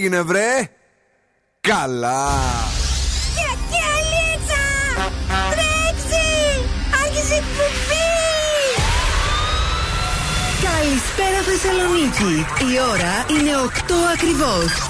έγινε βρε; Καλά. Και αλίτσα Τρέξει. Άρχισε εκπομπή. Καλησπέρα Θεσσαλονίκη. Η ώρα είναι 8 ακριβώς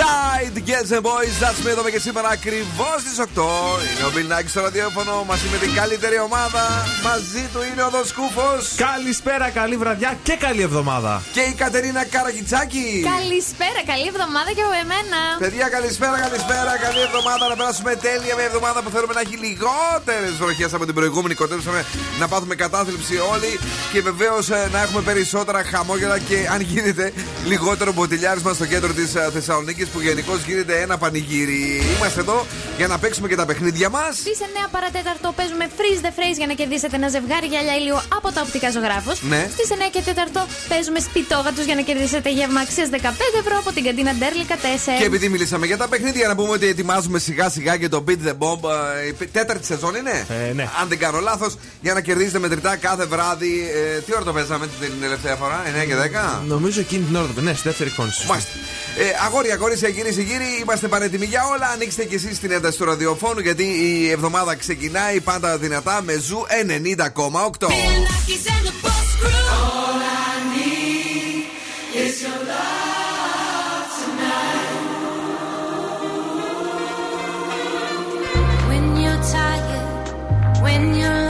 Right, girls and boys, that's me εδώ και σήμερα ακριβώς στις 8. Είναι ο Bill στο ραδιόφωνο μαζί με την καλύτερη ομάδα. Μαζί του είναι ο Δοσκούφο. Καλησπέρα, καλή βραδιά και καλή εβδομάδα. Και η Κατερίνα Καρακιτσάκη. Καλησπέρα, καλή εβδομάδα και από εμένα. Παιδιά, καλησπέρα, καλησπέρα, καλή εβδομάδα. Να περάσουμε τέλεια μια εβδομάδα που θέλουμε να έχει λιγότερες βροχές από την προηγούμενη. Κοντέψαμε να πάθουμε κατάθλιψη όλοι και βεβαίως ε, να έχουμε περισσότερα χαμόγελα και αν γίνεται λιγότερο μποτιλιάρισμα στο κέντρο της ε, Θεσσαλονίκης που γενικώς γίνεται ένα πανηγύρι. Είμαστε εδώ για να παίξουμε και τα παιχνίδια μας. Στι 9 παρατέταρτο παίζουμε freeze the phrase για να κερδίσετε ένα ζευγάρι γυαλιά ήλιο από τα οπτικά ζωγράφους. Ναι. Στις 9 και 4 παίζουμε σπιτόγατου για να κερδίσετε γεύμα αξίας 15 ευρώ από την καντίνα Ντέρλικα 4. Και επειδή μιλήσαμε για τα παιχνίδια, να πούμε ότι ετοιμάζουμε σιγά σιγά και το Beat the Bomb. ε, Η τέταρτη σεζόν είναι; Ε, ναι. Αν δεν κάνω λάθος, για να κερδίσετε μετρητά κάθε βράδυ. Ε, τι ώρα το παίζαμε την τελευταία φορά, 9 και 10. Νομίζω εκείνη την ώρα το Ναι, στη δεύτερη φώνηση. Μάλιστα. Ε, αγόρια, αγόρια, γύρι σε γύρι, είμαστε πανέτοιμοι για όλα. Ανοίξτε κι εσείς την ένταση του ραδιοφώνου γιατί η εβδομάδα ξεκινάει πάντα δυνατά με ζου 90,8. When you're tired, when you're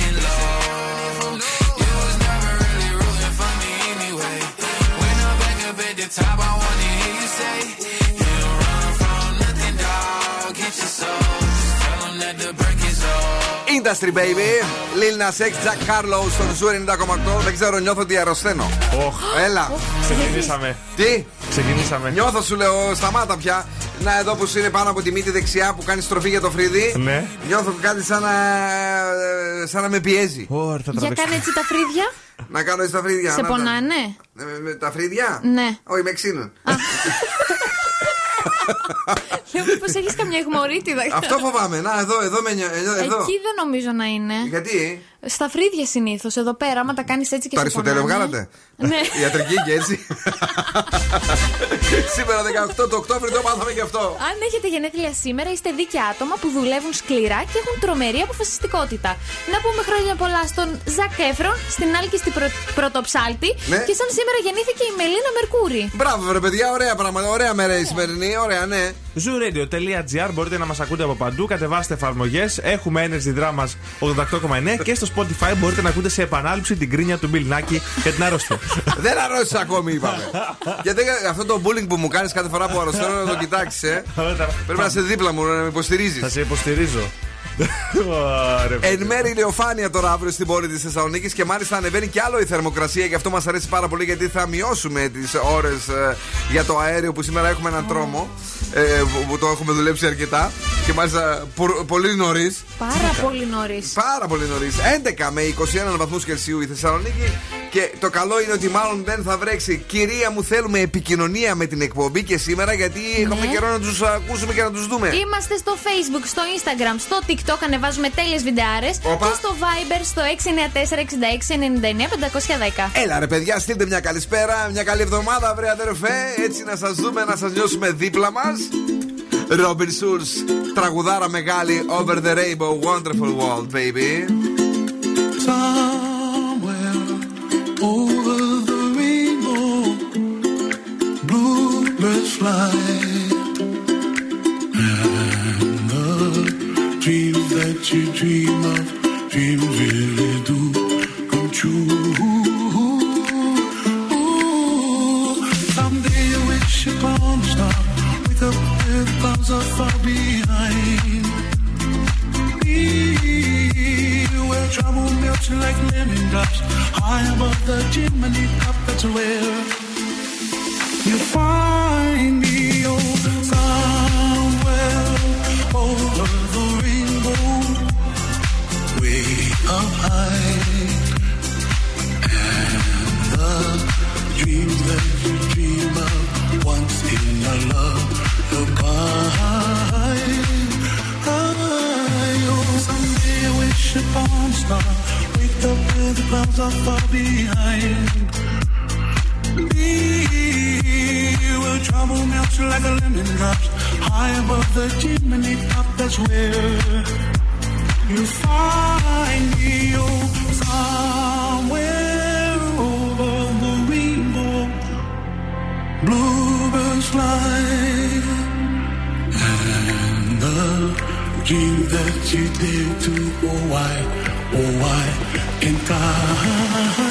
top, I wanna hear you say, You don't run from nothing, dog. Get your soul. Industry Baby, Lil Nas X, Jack Harlow στον Ζου 90,8. Δεν ξέρω, νιώθω ότι αρρωσταίνω. Οχ, Έλα. ξεκινήσαμε. Τι, Ξεκινήσαμε. νιώθω σου λέω, σταμάτα πια. Να εδώ που είναι πάνω από τη μύτη δεξιά που κάνεις στροφή για το φρύδι. Ναι. Νιώθω κάτι σαν να, σαν να με πιέζει. Ωρ, θα Για τραβήξω. κάνε έτσι τα φρύδια. Να κάνω έτσι τα φρύδια. Σε να τα- πονάνε. Ε, με- με τα φρύδια; Ναι. Όχι, με ξύνουν. Λέω μήπω έχεις καμιά αιχμωρίτιδα. Αυτό φοβάμαι. Να, εδώ, εδώ με νιώ- εδώ. εδώ. Εκεί δεν νομίζω να είναι. Γιατί; Στα φρύδια συνήθως. Εδώ πέρα, άμα τα κάνεις έτσι και Το σε αριστοτέλειο πονάνε. βγάλατε; Ναι. Ιατρική και έτσι. Σήμερα 18 το Οκτώβριο το μάθαμε και αυτό. Αν έχετε γενέθλια σήμερα, είστε δίκαια άτομα που δουλεύουν σκληρά και έχουν τρομερή αποφασιστικότητα. Να πούμε χρόνια πολλά στον Ζακ Έφρον, στην Άλκη στην πρω... Πρωτοψάλτη Ναι. και σαν σήμερα γεννήθηκε η Μελίνα Μερκούρη. Μπράβο, ρε παιδιά, ωραία πράγματα. Ωραία μέρα η σημερινή. Ωραία, ναι. Zooradio.gr μπορείτε να μας ακούτε από παντού. Κατεβάστε εφαρμογές. Έχουμε Energy Drama 88,9 και στο Spotify μπορείτε να ακούτε σε επανάληψη την κρίνια του Bill Naki για την αρρώστια. Δεν αρρώστησα ακόμη, είπαμε. Γιατί αυτό το bullying που μου κάνεις κάθε φορά που αρρωσταίνω να το κοιτάξεις, ε. Πρέπει να είσαι δίπλα μου, να με υποστηρίζεις. Θα σε υποστηρίζω. Ωραία, Εν μέρη ηλιοφάνεια τώρα αύριο στην πόλη της Θεσσαλονίκης και μάλιστα ανεβαίνει κι άλλο η θερμοκρασία και αυτό μας αρέσει πάρα πολύ γιατί θα μειώσουμε τις ώρες για το αέριο που σήμερα έχουμε έναν τρόμο ε, που, που το έχουμε δουλέψει αρκετά και μάλιστα πο- πολύ νωρίς. Πάρα πολύ νωρίς. Πάρα πολύ νωρίς. 11 με 21 βαθμούς Κελσίου η Θεσσαλονίκη. Και το καλό είναι ότι μάλλον δεν θα βρέξει. Κυρία μου, θέλουμε επικοινωνία με την εκπομπή και σήμερα γιατί έχουμε καιρό να τους ακούσουμε και να τους δούμε. Είμαστε στο Facebook, στο Instagram, στο TikTok, ανεβάζουμε τέλειες βιντεάρες Όπα. και στο Viber στο 694-6699-510. Έλα ρε παιδιά, στείλτε μια καλησπέρα, μια καλή εβδομάδα, βρε αδερφέ. Έτσι να σας δούμε, να σας νιώσουμε δίπλα μας. Robin Schulz, τραγουδάρα μεγάλη, Over the Rainbow, Wonderful World, baby. Somewhere over the rainbow, bluebirds fly, and the dreams that you dream of, dreams really do come true. Far behind. Be where trouble melts like lemon drops, high above the chimney top. That's where you find me. Clouds are far behind. Be where trouble melts like a lemon drops, high above the chimney top. That's where you find me. Oh, somewhere over the rainbow bluebirds fly and the dream that you did to oh why oh why in time.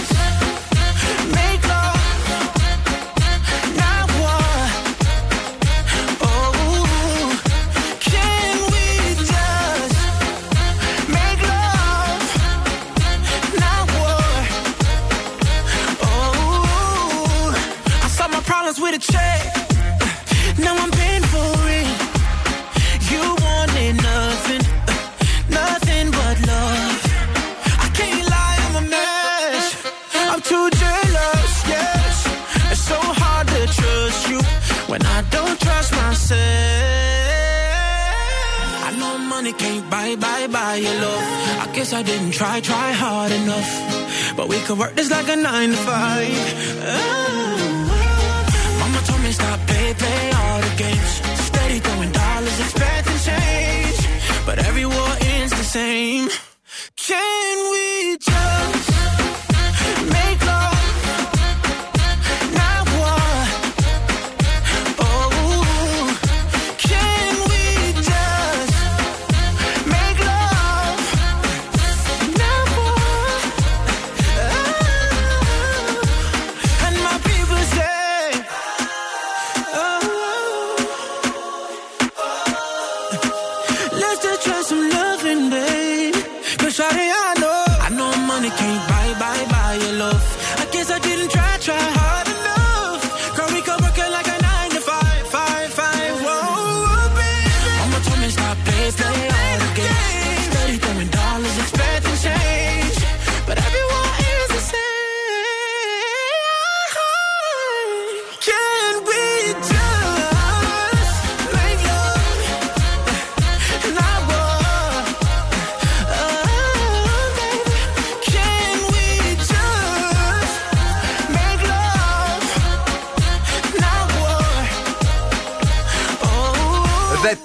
buy, buy, buy your love. I guess I didn't try, try hard enough. But we could work this like a nine to five. Oh. Mama told me stop play, play all the games. Steady throwing dollars, expecting change. But every war ends the same. Can we just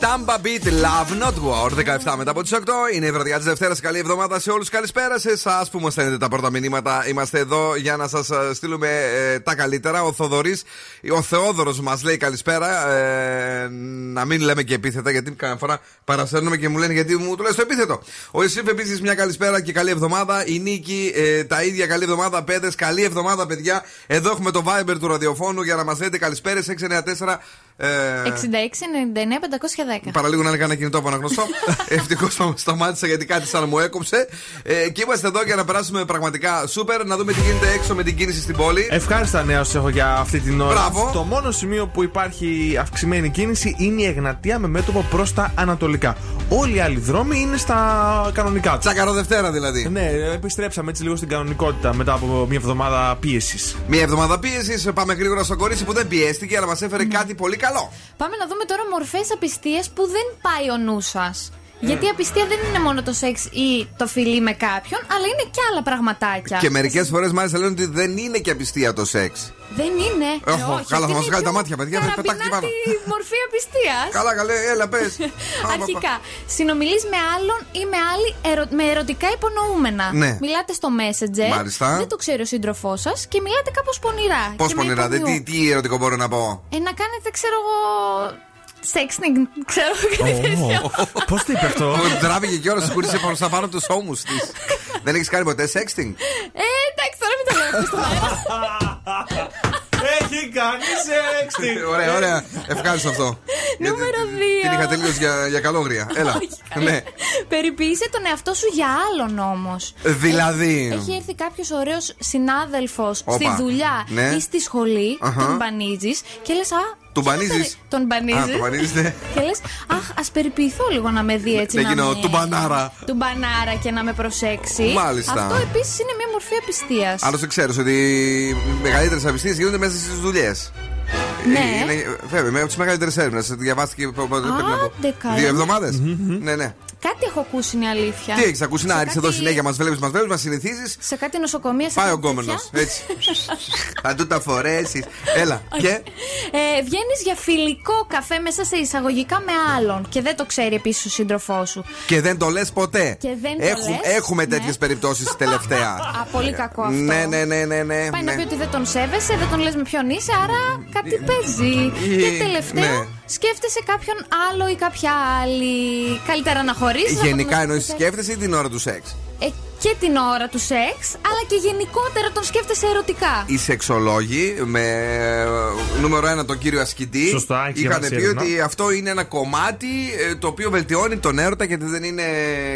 Tampa Beat Love Not War 17 μετά από τις 8 είναι η βραδιά της Δευτέρας. Καλή εβδομάδα σε όλους. Καλησπέρα σε εσάς που μας στέλνετε τα πρώτα μηνύματα. Είμαστε εδώ για να σας στείλουμε ε, τα καλύτερα. Ο Θοδωρής, ο Θεόδωρος μας λέει καλησπέρα. Ε, να μην λέμε και επίθετα γιατί καμιά φορά παρασέρνουμε και μου λένε γιατί μου το λες το επίθετο. Ο Ισήφ επίσης μια καλησπέρα και καλή εβδομάδα. Η Νίκη ε, τα ίδια καλή εβδομάδα. Πέδε καλή εβδομάδα παιδιά. Εδώ έχουμε το Viber του ραδιοφώνου για να μας λέτε καλησπέρε 694. Ε, 66-99-510. Παραλίγο να είναι κανένα κινητό που αναγνωστό. Ευτυχώ το σταμάτησα γιατί κάτι σαν να μου έκοψε. Ε, και είμαστε εδώ για να περάσουμε πραγματικά σούπερ, να δούμε τι γίνεται έξω με την κίνηση στην πόλη. Ευχάριστα νέα σας έχω για αυτή την ώρα. Μπράβο. Το μόνο σημείο που υπάρχει αυξημένη κίνηση είναι η Εγνατία με μέτωπο προς τα ανατολικά. Όλοι οι άλλοι δρόμοι είναι στα κανονικά τους. Τσάκαρο Δευτέρα δηλαδή. Ναι, επιστρέψαμε έτσι λίγο στην κανονικότητα μετά από μια εβδομάδα πίεσης. Μία εβδομάδα πίεσης, πάμε γρήγορα στο κορίτσι που δεν πιέστηκε, αλλά μας έφερε κάτι πολύ καλό. Πάμε να δούμε τώρα μορφές απιστίας που δεν πάει ο νους σας. Ναι. Γιατί η απιστία δεν είναι μόνο το σεξ ή το φιλί με κάποιον, αλλά είναι και άλλα πραγματάκια. Και μερικές φορές μάλιστα λένε ότι δεν είναι και απιστία το σεξ. Δεν είναι. Έχ, Ε, όχι, καλά, αυτή θα μας είναι βγάλει τα πιο μάτια, παιδιά, θα πετάξει και πάνω. καραμπινάτη μορφή απιστίας. Καλά, καλέ, έλα, πες. Αρχικά, συνομιλείς με άλλον ή με άλλη ερω- με ερωτικά υπονοούμενα. Ναι. Μιλάτε στο Messenger. Μάλιστα. Δεν το ξέρει ο σύντροφός σας και μιλάτε κάπως πονηρά. Πώς και με πονηρά, δεν, τι, υπομοιού. τι ερωτικό μπορώ να πω; Ε, να κάνετε, ξέρω εγώ. Sexting, ξέρω κάτι τέτοιο. Πώς το είπε αυτό; Μου Τράβηκε και ώρα σου κούρησε προ τα πάνω από τους ώμους της. Δεν έχεις κάνει ποτέ sexting; Ε, εντάξει, τώρα μην το λέω αυτό στον αέρα. Έχει κάνει σεξ. Ωραία, ωραία. Ευχάριστο αυτό. Νούμερο Γιατί δύο. Την είχα τελείως για, για καλόγρια. Έλα. Όχι, καλά. ναι. Περιποίησε τον εαυτό σου για άλλον όμως. Δηλαδή. Έχει έρθει κάποιος ωραίος συνάδελφος στη Όπα. δουλειά Ναι. ή στη σχολή, Αχα. τον μπανίζει και λες Α. Τον ποιο μπανίζεις; περι- Τον μπανίζει. Α, τον μπανίζεις, ναι. Και λες Αχ, ας περιποιηθώ λίγο να με δει έτσι. Να να γίνω με- του μπανάρα. Του μπανάρα και να με προσέξει. Μάλιστα. Αυτό επίσης είναι μια μορφή απιστίας. Άλλωστε ξέρεις ότι οι μεγαλύτερες απιστίες γίνονται μέσα στις δουλειές. Ναι. Βέβαια, με από τις μεγαλύτερες έρευνες. Διαβάστηκε πο- πο- πριν από Άντε, καλά. δύο εβδομάδες. Ναι, ναι. Κάτι έχω ακούσει είναι αλήθεια. Τι έχεις ακούσει, να Σε έρθεις εδώ κάτι- συνέχεια, μας βλέπεις, μας βλέπεις, μας συνηθίζεις. Σε κάτι νοσοκομεία. σε Πάει ο κάτι γκόμενο. τέτοια. Έτσι. Θα του τα φορέσεις. Έλα. Και; Ε, Βγαίνεις για φιλικό καφέ μέσα σε εισαγωγικά με άλλον και δεν το ξέρει επίσης ο σύντροφός σου. Και δεν το λες ποτέ. Και δεν το Έχουμε, λες, έχουμε ναι. τέτοιες περιπτώσεις τελευταία. Α, πολύ κακό αυτό. Ναι, ναι, ναι, ναι. ναι, Πάει ναι. να πει ότι δεν τον σέβεσαι, δεν τον λες με ποιον είσαι, άρα κάτι παίζει. Ε, Και τελευταίο, ναι. σκέφτεσαι κάποιον άλλο ή κάποια άλλη. Καλύτερα να χωρίσει. Γενικά εννοείς σκέφτεσαι ή την ώρα του σεξ; Ε, και την ώρα του σεξ, αλλά και γενικότερα τον σκέφτεσαι ερωτικά. Οι σεξολόγοι με ε, νούμερο ένα τον κύριο Ασκητή Σωστά, έχει είχαν διαβάσει πει έρευνα. ότι αυτό είναι ένα κομμάτι ε, το οποίο βελτιώνει τον έρωτα γιατί δεν είναι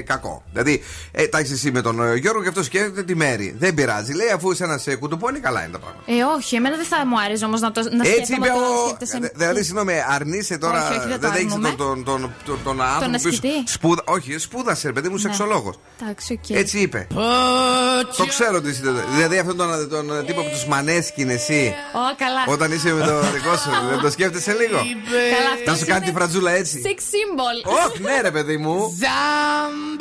κακό. Δηλαδή, ε, τα έχεις εσύ με τον ε, Γιώργο και αυτός σκέφτεται τη μέρη. Δεν πειράζει. Λέει αφού είσαι ένας σε κουτουπώνει, καλά είναι τα πράγματα. Ε, όχι, εμένα δεν θα μου άρεσε όμως να το να Έτσι σκέφτομαι είπε το ο. σκέφτεσαι- Δε- Δηλαδή, συγγνώμη, αρνείσαι τώρα. Όχι, όχι, δεν το δεν έχεις αρνούμε. τον, τον, τον, τον, τον άνθρωπο που ασκητή. σπούδα, Όχι, σπούδασε, ρε παιδί μου, σεξολόγος. Εντάξει, οκ. Έτσι είπε. Το ξέρω ότι εσύ. δεν- Δηλαδή αυτόν τον, τον τύπο που τους μανέσκινε εσύ. Ω, καλά. Όταν είσαι με το δικό σου, δεν το σκέφτεσαι λίγο; Καλά, Να αυτός σου κάνει είναι τη φρατζούλα έτσι. Sex symbol. Όχι, ναι, ρε παιδί μου. I'm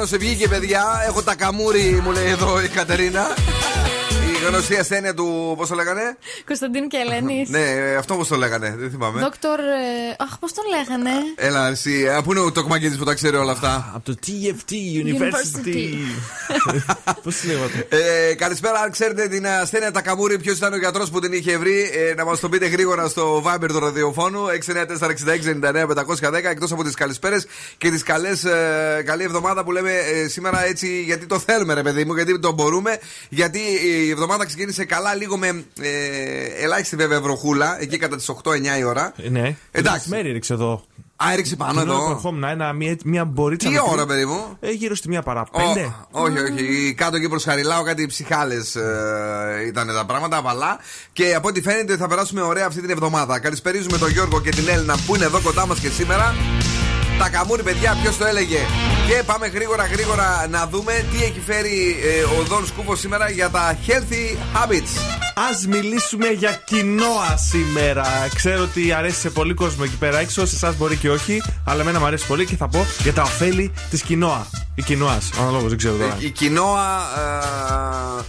Then. Η διάγνωση βγήκε, παιδιά. Έχω τα καμούρι, μου λέει εδώ η Κατερίνα. Η γνωστή ασθένεια του, πώς το λέγανε; Κωνσταντίνου και Ελένης. Ναι, αυτό πώς το λέγανε, δεν θυμάμαι. Δόκτωρ. ε, Αχ, πώς τον λέγανε; Έλα, εσύ, α, πού είναι ο Τοκμαγκίδη που τα ξέρει όλα αυτά; Από το TFT University. Πώς λέγονται. Ε, καλησπέρα, αν ξέρετε την ασθένεια τα καμούρι, ποιος ήταν ο γιατρός που την είχε βρει, ε, να μας το πείτε γρήγορα στο Viber του ραδιοφώνου 694-6699-510 εκτός από τις καλησπέρες και τις καλές. Ε, καλή εβδομάδα που λέμε ε, σήμερα έτσι γιατί το θέλουμε, ρε παιδί μου, γιατί το μπορούμε, γιατί η εβδομάδα εβδομάδα ξεκίνησε καλά, λίγο με ε, ελάχιστη βέβαια βροχούλα, εκεί κατά τις 8-9 η ώρα. Ε, Ναι. Εντάξει. Μέρη έριξε εδώ. Α, έριξε πάνω Κοινό εδώ. ερχόμουν, ένα, μία, μία μπορίτσα. Τι μικρή. ώρα, παιδί μου; Ε, γύρω στη μία παρά. Ω, Πέντε. όχι, όχι. Κάτω εκεί προς Χαριλάου κάτι ψυχάλες ε, ήταν τα πράγματα, απαλά. Και από ό,τι φαίνεται θα περάσουμε ωραία αυτή την εβδομάδα. Καλησπερίζουμε τον Γιώργο και την Έλληνα που είναι εδώ κοντά μας και σήμερα. Τα καμούνι, παιδιά, ποιος το έλεγε. Και πάμε γρήγορα, γρήγορα να δούμε τι έχει φέρει ε, ο Δον Σκούφος σήμερα για τα healthy habits. Α μιλήσουμε για κοινόα σήμερα. Ξέρω ότι αρέσει σε πολύ κόσμο εκεί πέρα έξω. Σε εσάς μπορεί και όχι. Αλλά εμένα μου αρέσει πολύ και θα πω για τα ωφέλη της κοινόα. Η κοινόας. Αναλόγως, δεν ξέρω τώρα. Η κοινόα ε, Της κοινόας. ε,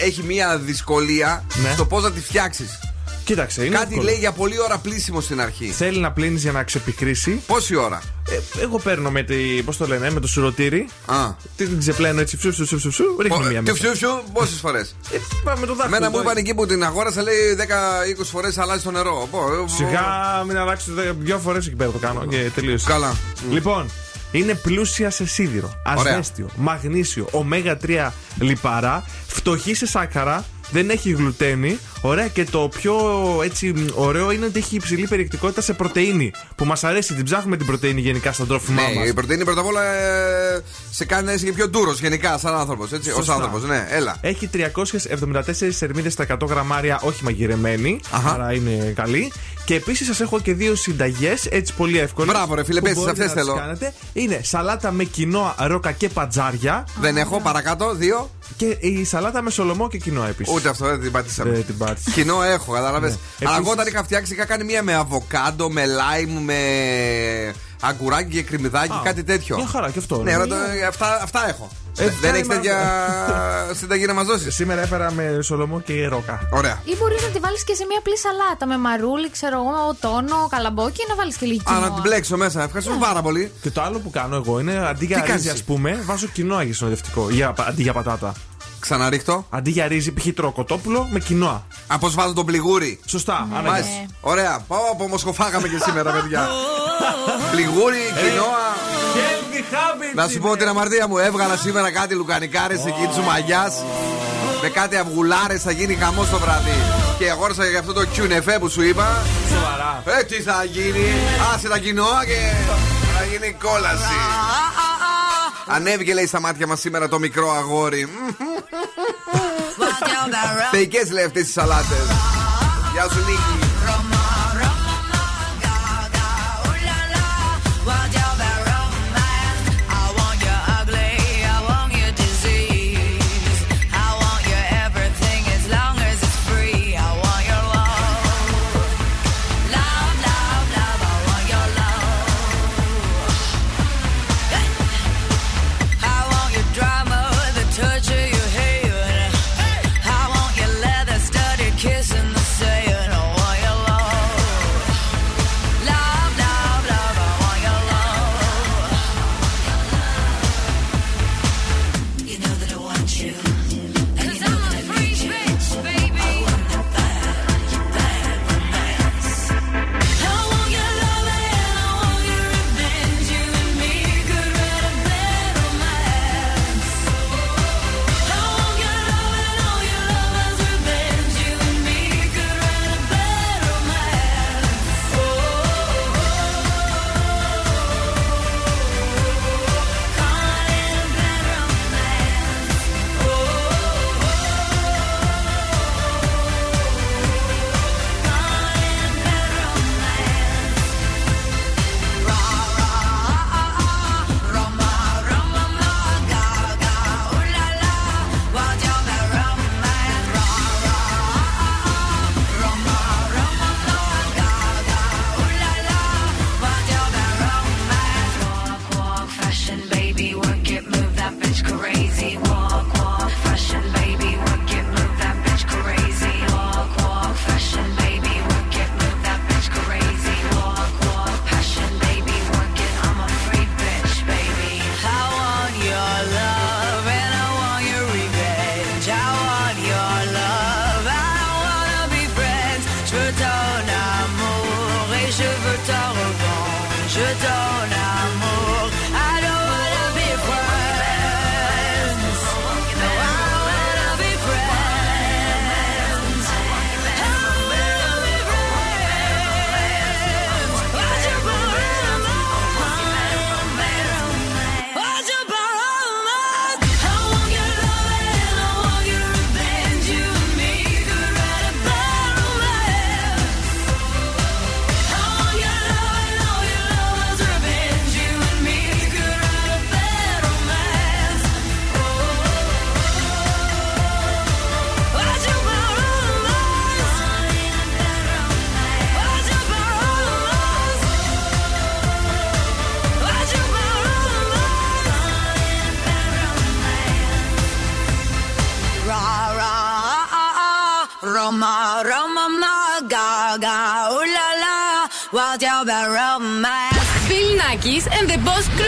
έχει μία δυσκολία Ναι. στο πώς να τη φτιάξεις. Κοίταξε, είναι Κάτι εύκολο. λέει για πολλή ώρα πλήσιμο στην αρχή. Θέλει να πλύνεις για να ξεπικρίσει. Πόση ώρα; Ε, εγώ παίρνω με, τη, πώς το λένε, με το σουρωτήρι. Α. Την ξεπλένω έτσι, φιου, φιου, φιου, φιου, φιου, ρίχνει μία Τι μέσα. φιου φιου, πόσες φορές; Ε, πάμε το δάχτυλο. Μένα μου το- είπαν εκεί που την αγόρασα λέει 10-20 φορές αλλάζει το νερό. Πω, ε, Σιγά μην αλλάξεις δε- δύο φορές εκεί πέρα το κάνω και τελείωσε. Καλά. Λοιπόν, είναι πλούσια σε σίδηρο, Ωραία. ασβέστιο, μαγνήσιο, ωμέγα-3 λιπαρά, φτωχή σε σάκαρα, δεν έχει γλουτένη. Ωραία, και το πιο έτσι μ, ωραίο είναι ότι έχει υψηλή περιεκτικότητα σε πρωτενη. Που μας αρέσει, την ψάχνουμε την πρωτενη γενικά στα τρόφιμά Ναι, μας. η πρωτενη πρώτα απ' όλα ε, σε κάνει να είσαι και πιο ντούρος γενικά σαν άνθρωπος. Ω Σωστά. άνθρωπος, ναι, έλα. Έχει 374 σερμίδε στα 100 γραμμάρια, όχι μαγειρεμένη. Αχα. Άρα είναι καλή. Και επίσης σας έχω και δύο συνταγές, έτσι πολύ εύκολες. Μπράβο, ρε φίλε, που πες τις, μπορείτε αυτές να τις θέλω. Κάνετε. Είναι σαλάτα με κοινόα, ρόκα και πατζάρια. Δεν έχω, παρακάτω, δύο. Και η σαλάτα με σολομό και κοινόα επίσης. Ούτε αυτό δεν την πατήσαμε. Δεν την πάτησα. Κοινό έχω, κατάλαβες. Αλλά Επίσης- εγώ όταν είχα φτιάξει είχα κάνει μία με αβοκάντο, με λάιμ, με αγκουράκι και κρυμμυδάκι, Α, κάτι τέτοιο. μια χαρά και αυτό, Ναι, ναι. αλλά το- αυτά, αυτά έχω. Ε, δεν φτάνει έχεις με τέτοια συνταγή να μας δώσεις. Σήμερα έφερα με σολομό και ρόκα. Ωραία. Ή μπορείς να τη βάλεις και σε μια απλή σαλάτα με μαρούλι, ξέρω εγώ, τόνο, καλαμπόκι να βάλεις και λίγη Α, να κοινόα. την μπλέξω μέσα. Ευχαριστούμε πάρα πολύ. Και το άλλο που κάνω εγώ είναι αντί για Τι κάνεις ρύζι, ας εσύ; πούμε, βάζω κοινόα για συνοδευτικό. Για, αντί για πατάτα. Ξαναρίχτω. Αντί για ρύζι, π.χ. τρώω κοτόπουλο με κοινόα. Από βάζω τον πληγούρι. Σωστά, Ναι. ανάγκη. Μάλιστα. Ωραία. Πάω από μοσχοφάγαμε και σήμερα, παιδιά. Πληγούρι, κοινόα. Healthy habits Να σου πω την αμαρτία μου, έβγαλα σήμερα κάτι λουκανικάρες εκεί τη μαγιάς. Με κάτι αυγουλάρες θα γίνει χαμό το βράδυ. Και αγόρασα για αυτό το κιουνεφέ που σου είπα. Σοβαρά. Ε, τι θα γίνει. Άσε τα κοινόα και θα γίνει κόλαση. Ανέβηκε λέει στα μάτια μας σήμερα το μικρό αγόρι. Θεϊκές λέει αυτές τι σαλάτες. Γεια σου Νίκη. And the Boss Crew.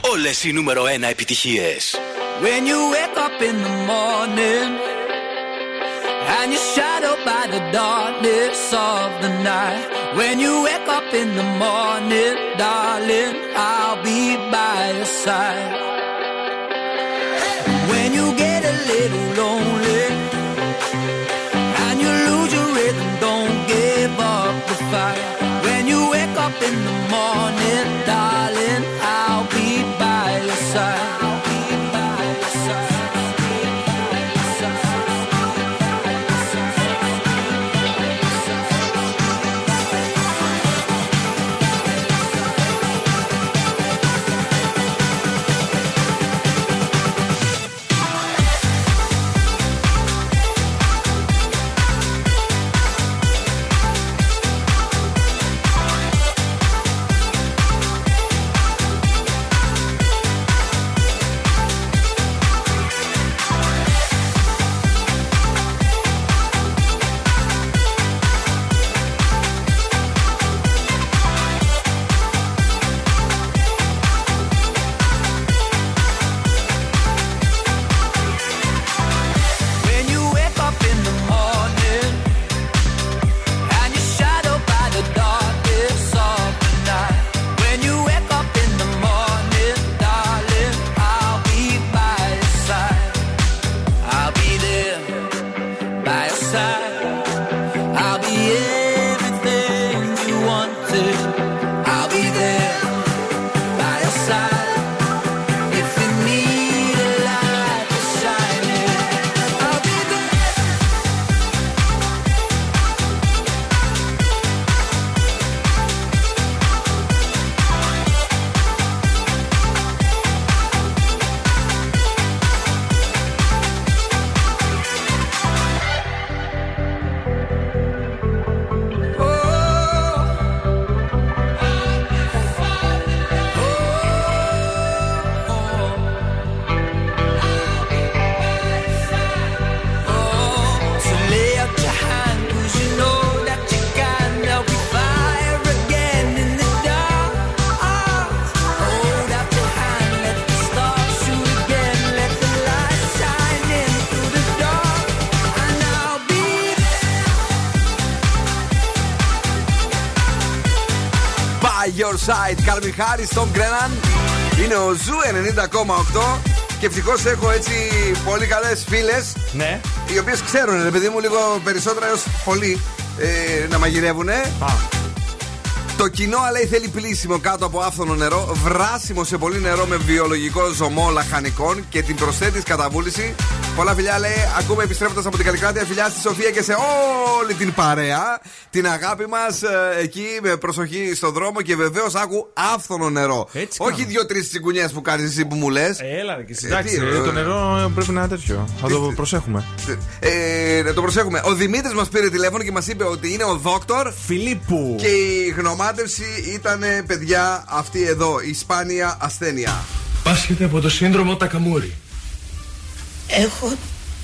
Όλες οι νούμερο 1 επιτυχίες. When you wake up in the morning and you're shadowed by the darkness of the night. When you wake up in the morning, darling, I'll be by your side. When you get a little lonely Side. Calvin Harris, Tom Grennan. Είναι ο Ζου 90,8. Και ευτυχώς έχω έτσι πολύ καλές φίλες. Ναι. Οι οποίες ξέρουν, ρε παιδί μου, λίγο περισσότερα έως πολύ ε, να μαγειρεύουν. Το κοινό, λέει, θέλει πλήσιμο κάτω από άφθονο νερό, βράσιμο σε πολύ νερό με βιολογικό ζωμό λαχανικών και την προσθέτεις κατά βούληση. Πολλά φιλιά, λέει, ακούμε επιστρέφοντας από την Καλλικράτεια. Φιλιά στη Σοφία και σε όλη την παρέα. Την αγάπη μας εκεί με προσοχή στον δρόμο και βεβαίως άκου άφθονο νερό. Όχι δύο-τρεις τσιγκουνιές που κάνεις εσύ που μου λες. Έλα, ρε, και εντάξει, ε, το νερό πρέπει να είναι τέτοιο. Θα το προσέχουμε. Ε, να το προσέχουμε. Ο Δημήτρης μας πήρε τηλέφωνο και μας είπε ότι είναι ο δόκτωρ Φιλίππου. Και η γνωμάτευση ήταν, παιδιά, αυτή εδώ, η σπάνια ασθένεια. Πάσχεται από το σύνδρομο Τακαμούρη. Έχω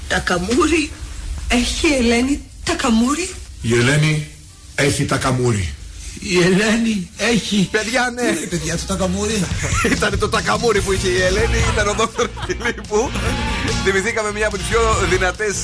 τα καμούρι. Έχει η Ελένη τα καμούρι. Η Ελένη έχει Τακαμούρη. Η Ελένη έχει. Παιδιά, ναι. παιδιά του Τακαμούρη. ήταν το τακαμούρι που είχε η Ελένη, ήταν ο Δόκτωρ Φιλίππου. Θυμηθήκαμε μια από τις πιο δυνατές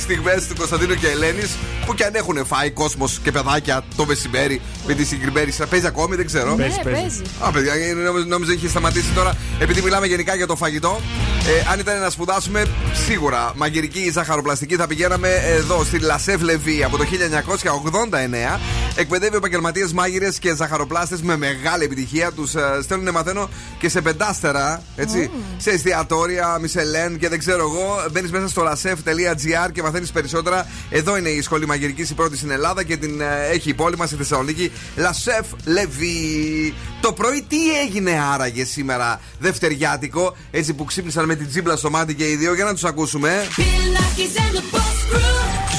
στιγμές του Κωνσταντίνου και Ελένης που και αν έχουν φάει κόσμος και παιδάκια το μεσημέρι με τη συγκεκριμένη σειρά. Παίζει ακόμη, δεν ξέρω. Ναι, παίζει. Α, παιδιά, ε, νόμιζα, νόμιζα είχε σταματήσει τώρα. Επειδή μιλάμε γενικά για το φαγητό, ε, αν ήταν να σπουδάσουμε, σίγουρα μαγειρική ζαχαροπλαστική θα πηγαίναμε εδώ στη Λασέφ Λεβί από το 1989. Εκπαιδεύει επαγγελματίες μάγειρες και ζαχαροπλάστες με μεγάλη επιτυχία. Τους ε, στέλνουν, μαθαίνω, και σε πεντάστερα, έτσι. Σε εστιατόρια, Μισελέν και δεν ξέρω εγώ. Μπαίνεις μέσα στο lasef.gr και μαθαίνεις περισσότερα. Εδώ είναι η σχολή μαγειρικής, η πρώτη στην Ελλάδα και την ε, έχει η πόλη μας στη Θεσσαλονίκη. Λασέφ Λεβί. Το πρωί τι έγινε άραγε σήμερα, Δευτεριάτικο, έτσι που ξύπνησαν με την τζίμπλα στο μάτι και οι δύο, για να τους ακούσουμε.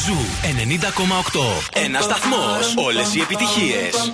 Ζου 90,8. Ένα σταθμός. Όλες οι επιτυχίες.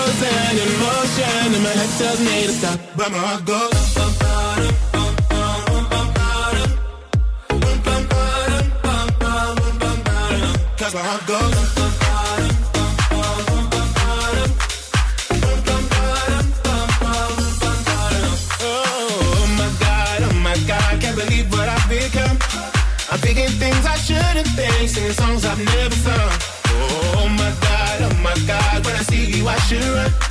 tells me to stop, but my heart goes. Oh my god, oh my god, can't believe what I've become. I'm thinking things I shouldn't think, singing songs I've never sung. Oh my god, oh my god, when I see you I should run.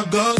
I go.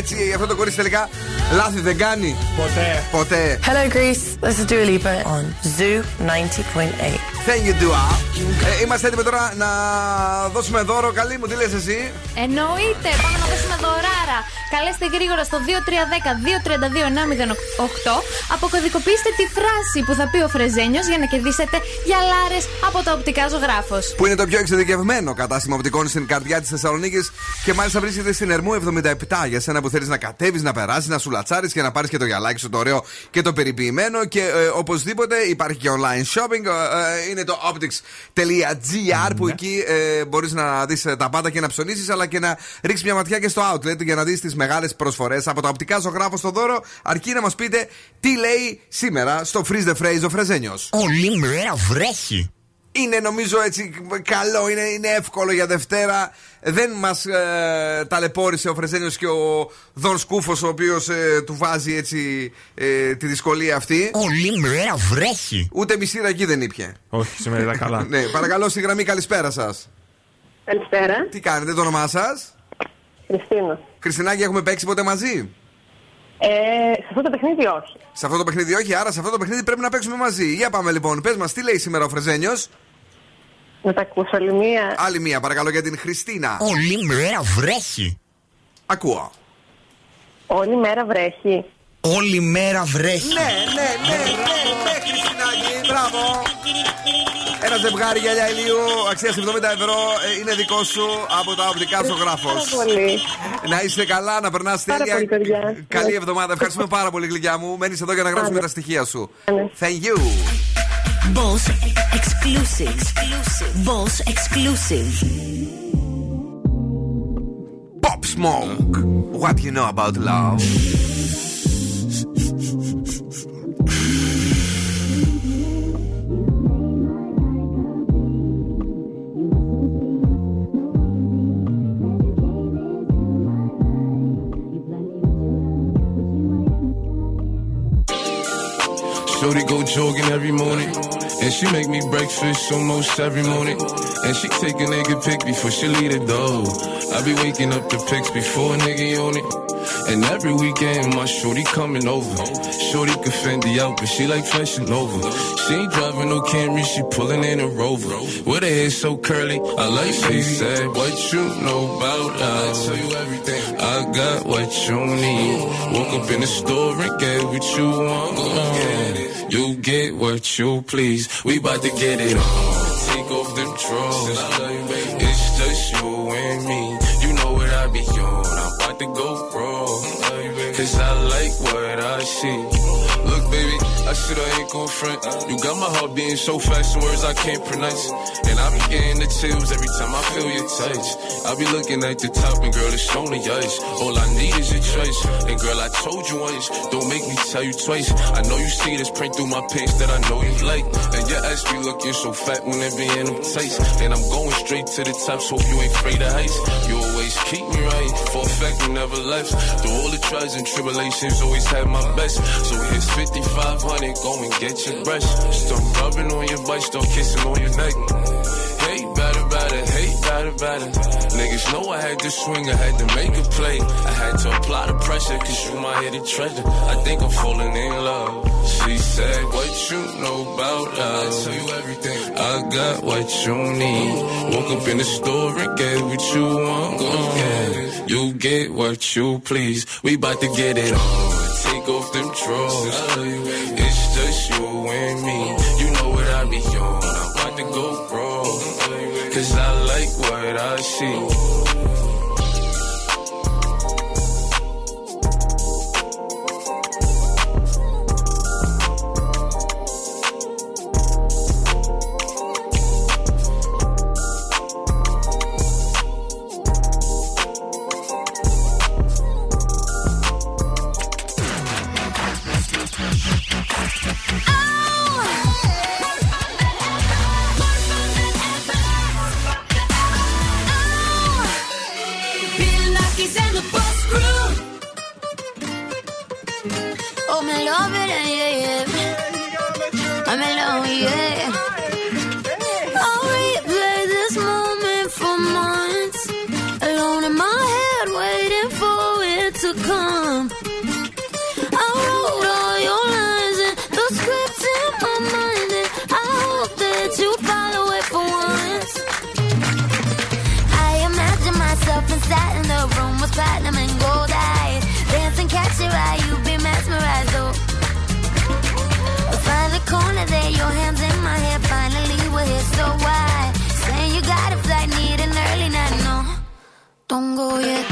Έτσι, αυτό το κορίτσι τελικά λάθη δεν κάνει. Ποτέ. Ποτέ. Hello, Greece. This is Dua Lipa on Zoo 90.8. Thank you, Dua. Ε, είμαστε έτοιμοι τώρα να δώσουμε δώρο. Καλή μου, τι λες εσύ; Εννοείται, πάμε να δώσουμε δωράρα. Καλέστε γρήγορα στο 2310-232-908. Αποκωδικοποιήστε τη φράση που θα πει ο Φρεζένιος για να κερδίσετε γυαλάρες από τα οπτικά ζωγράφος. Που είναι το πιο εξειδικευμένο κατάστημα οπτικών στην καρδιά της Θεσσαλονίκης και μάλιστα βρίσκεται στην Ερμού 77 για σένα που θέλεις να κατέβεις, να περάσεις, να σου λατσάρεις και να πάρεις και το γυαλάκι σου το ωραίο και το περιποιημένο. Και ε, οπωσδήποτε υπάρχει και online shopping. ε, ε, είναι το optics.gr που εκεί ε, μπορείς να δεις τα πάντα και να ψωνίσεις αλλά και να ρίξεις μια ματιά και στο outlet για να δεις τις μεγάλες προσφορές από τα οπτικά ζωγράφο στο δώρο. Αρκεί να μας πείτε τι λέει σήμερα στο Freeze the Phrase ο Φρεζένιος. Όλη μέρα βρέχει. Είναι νομίζω έτσι καλό, είναι, είναι εύκολο για Δευτέρα. Δεν μας ε, ταλαιπώρησε ο Φρεζένιος και ο Δον Σκούφος, ο οποίος του βάζει έτσι ε, τη δυσκολία αυτή. Όλη μέρα βρέχει. Ούτε μισή ραγί δεν ήπια. Όχι, σήμερα ήταν καλά. ναι, παρακαλώ στη γραμμή, καλησπέρα σας. Καλησπέρα. Τι κάνετε, το όνομά σας; Χριστίνα. Χριστινάκη, έχουμε παίξει ποτέ μαζί; Ε, σε αυτό το παιχνίδι όχι. Σε αυτό το παιχνίδι όχι, άρα σε αυτό το παιχνίδι πρέπει να παίξουμε μαζί. Για πάμε λοιπόν, πες μας, τι λέει σήμερα ο Φρεζένιος; Να τα ακούσω άλλη μία. Άλλη μία, παρακαλώ, για την Χριστίνα. Όλη μέρα βρέχει. Ακούω. Όλη μέρα βρέχει. Όλη μέρα βρέχει. Ναι, ναι, ναι, ναι, ναι, Χριστινάκη, μπράβο. Ένα ζευγάρι γυαλιά ηλίου αξίας 70 ευρώ ε, είναι δικό σου από τα οπτικά ζωγράφος. Πάρα πολύ. Να είστε καλά, να περνάς Πάρα τέλεια. πολύ, παιδιά. Καλή εβδομάδα. Ευχαριστούμε πάρα πολύ, γλυκιά μου. Μένεις εδώ για να γράψουμε τα στοιχεία σου. Thank you. Boss exclusive. Boss exclusive. Pop Smoke. What you know about love? Shorty go jogging every morning. And she make me breakfast almost every morning. And she take a nigga pic before she leave the door. I be waking up the pics before a nigga on it. And every weekend, my shorty coming over. Shorty can fend the out, but she like fashion over. She ain't driving no Camry, she pulling in a Rover. With her hair so curly, I like she said, What you know about us? I tell you everything. I got what you need. Woke up in the store and get what you want. You get what you please. We bout to get it on. Take off them drawers. It's just you and me. You know what I be on. I'm about to go raw. Cause I like what I see. Look, baby, I said I ain't gon' front. You got my heart beating so fast, words I can't pronounce. And I be getting the chills every time I feel your touch. I be looking at the top, and girl, it's only ice. All I need is your choice. And girl, I told you once, don't make me tell you twice. I know you see this print through my pants that I know you like. And your ass be looking so fat when it be in them tights. And I'm going straight to the top, so you ain't afraid of heights. You always keep me right, for a fact you never left. Through all the trials and tribulations, always had my best. So here's 5500, go and get your brush. Start rubbing on your butt, start kissing on your neck. Hey, better, better, hey, better, better. Niggas know I had to swing, I had to make a play. I had to apply the pressure, cause you my hidden treasure. I think I'm falling in love. She said, What you know about us? I tell you everything. I got what you need. Woke up in the store and get what you want. Yeah. You get what you please. We bout to get it on. Take off them drawers. It's just you and me. You know what I be on. I'm about to go raw. Cause I like what I see. your yeah, yeah. I'm in love with you. 동고에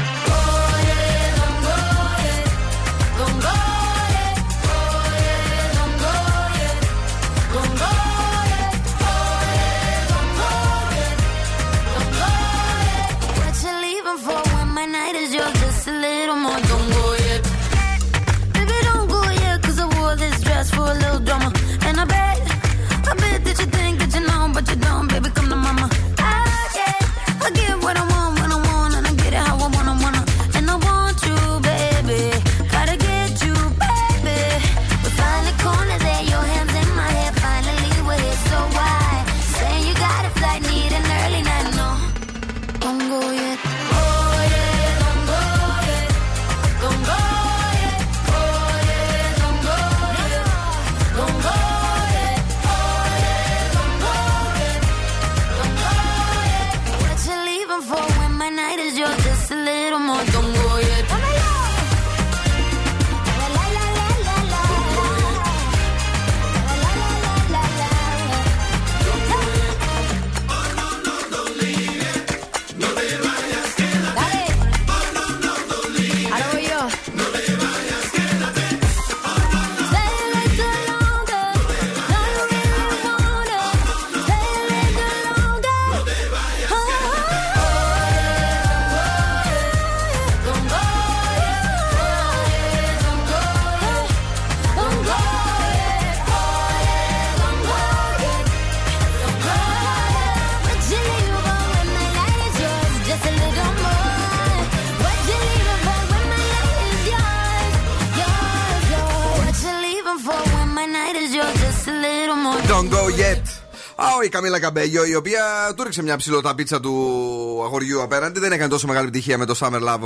ο, η Καμίλα Καμπέγιο, η οποία του ρίξε μια ψηλό πίτσα του αγοριού απέναντι. Δεν έκανε τόσο μεγάλη επιτυχία με το Summer Love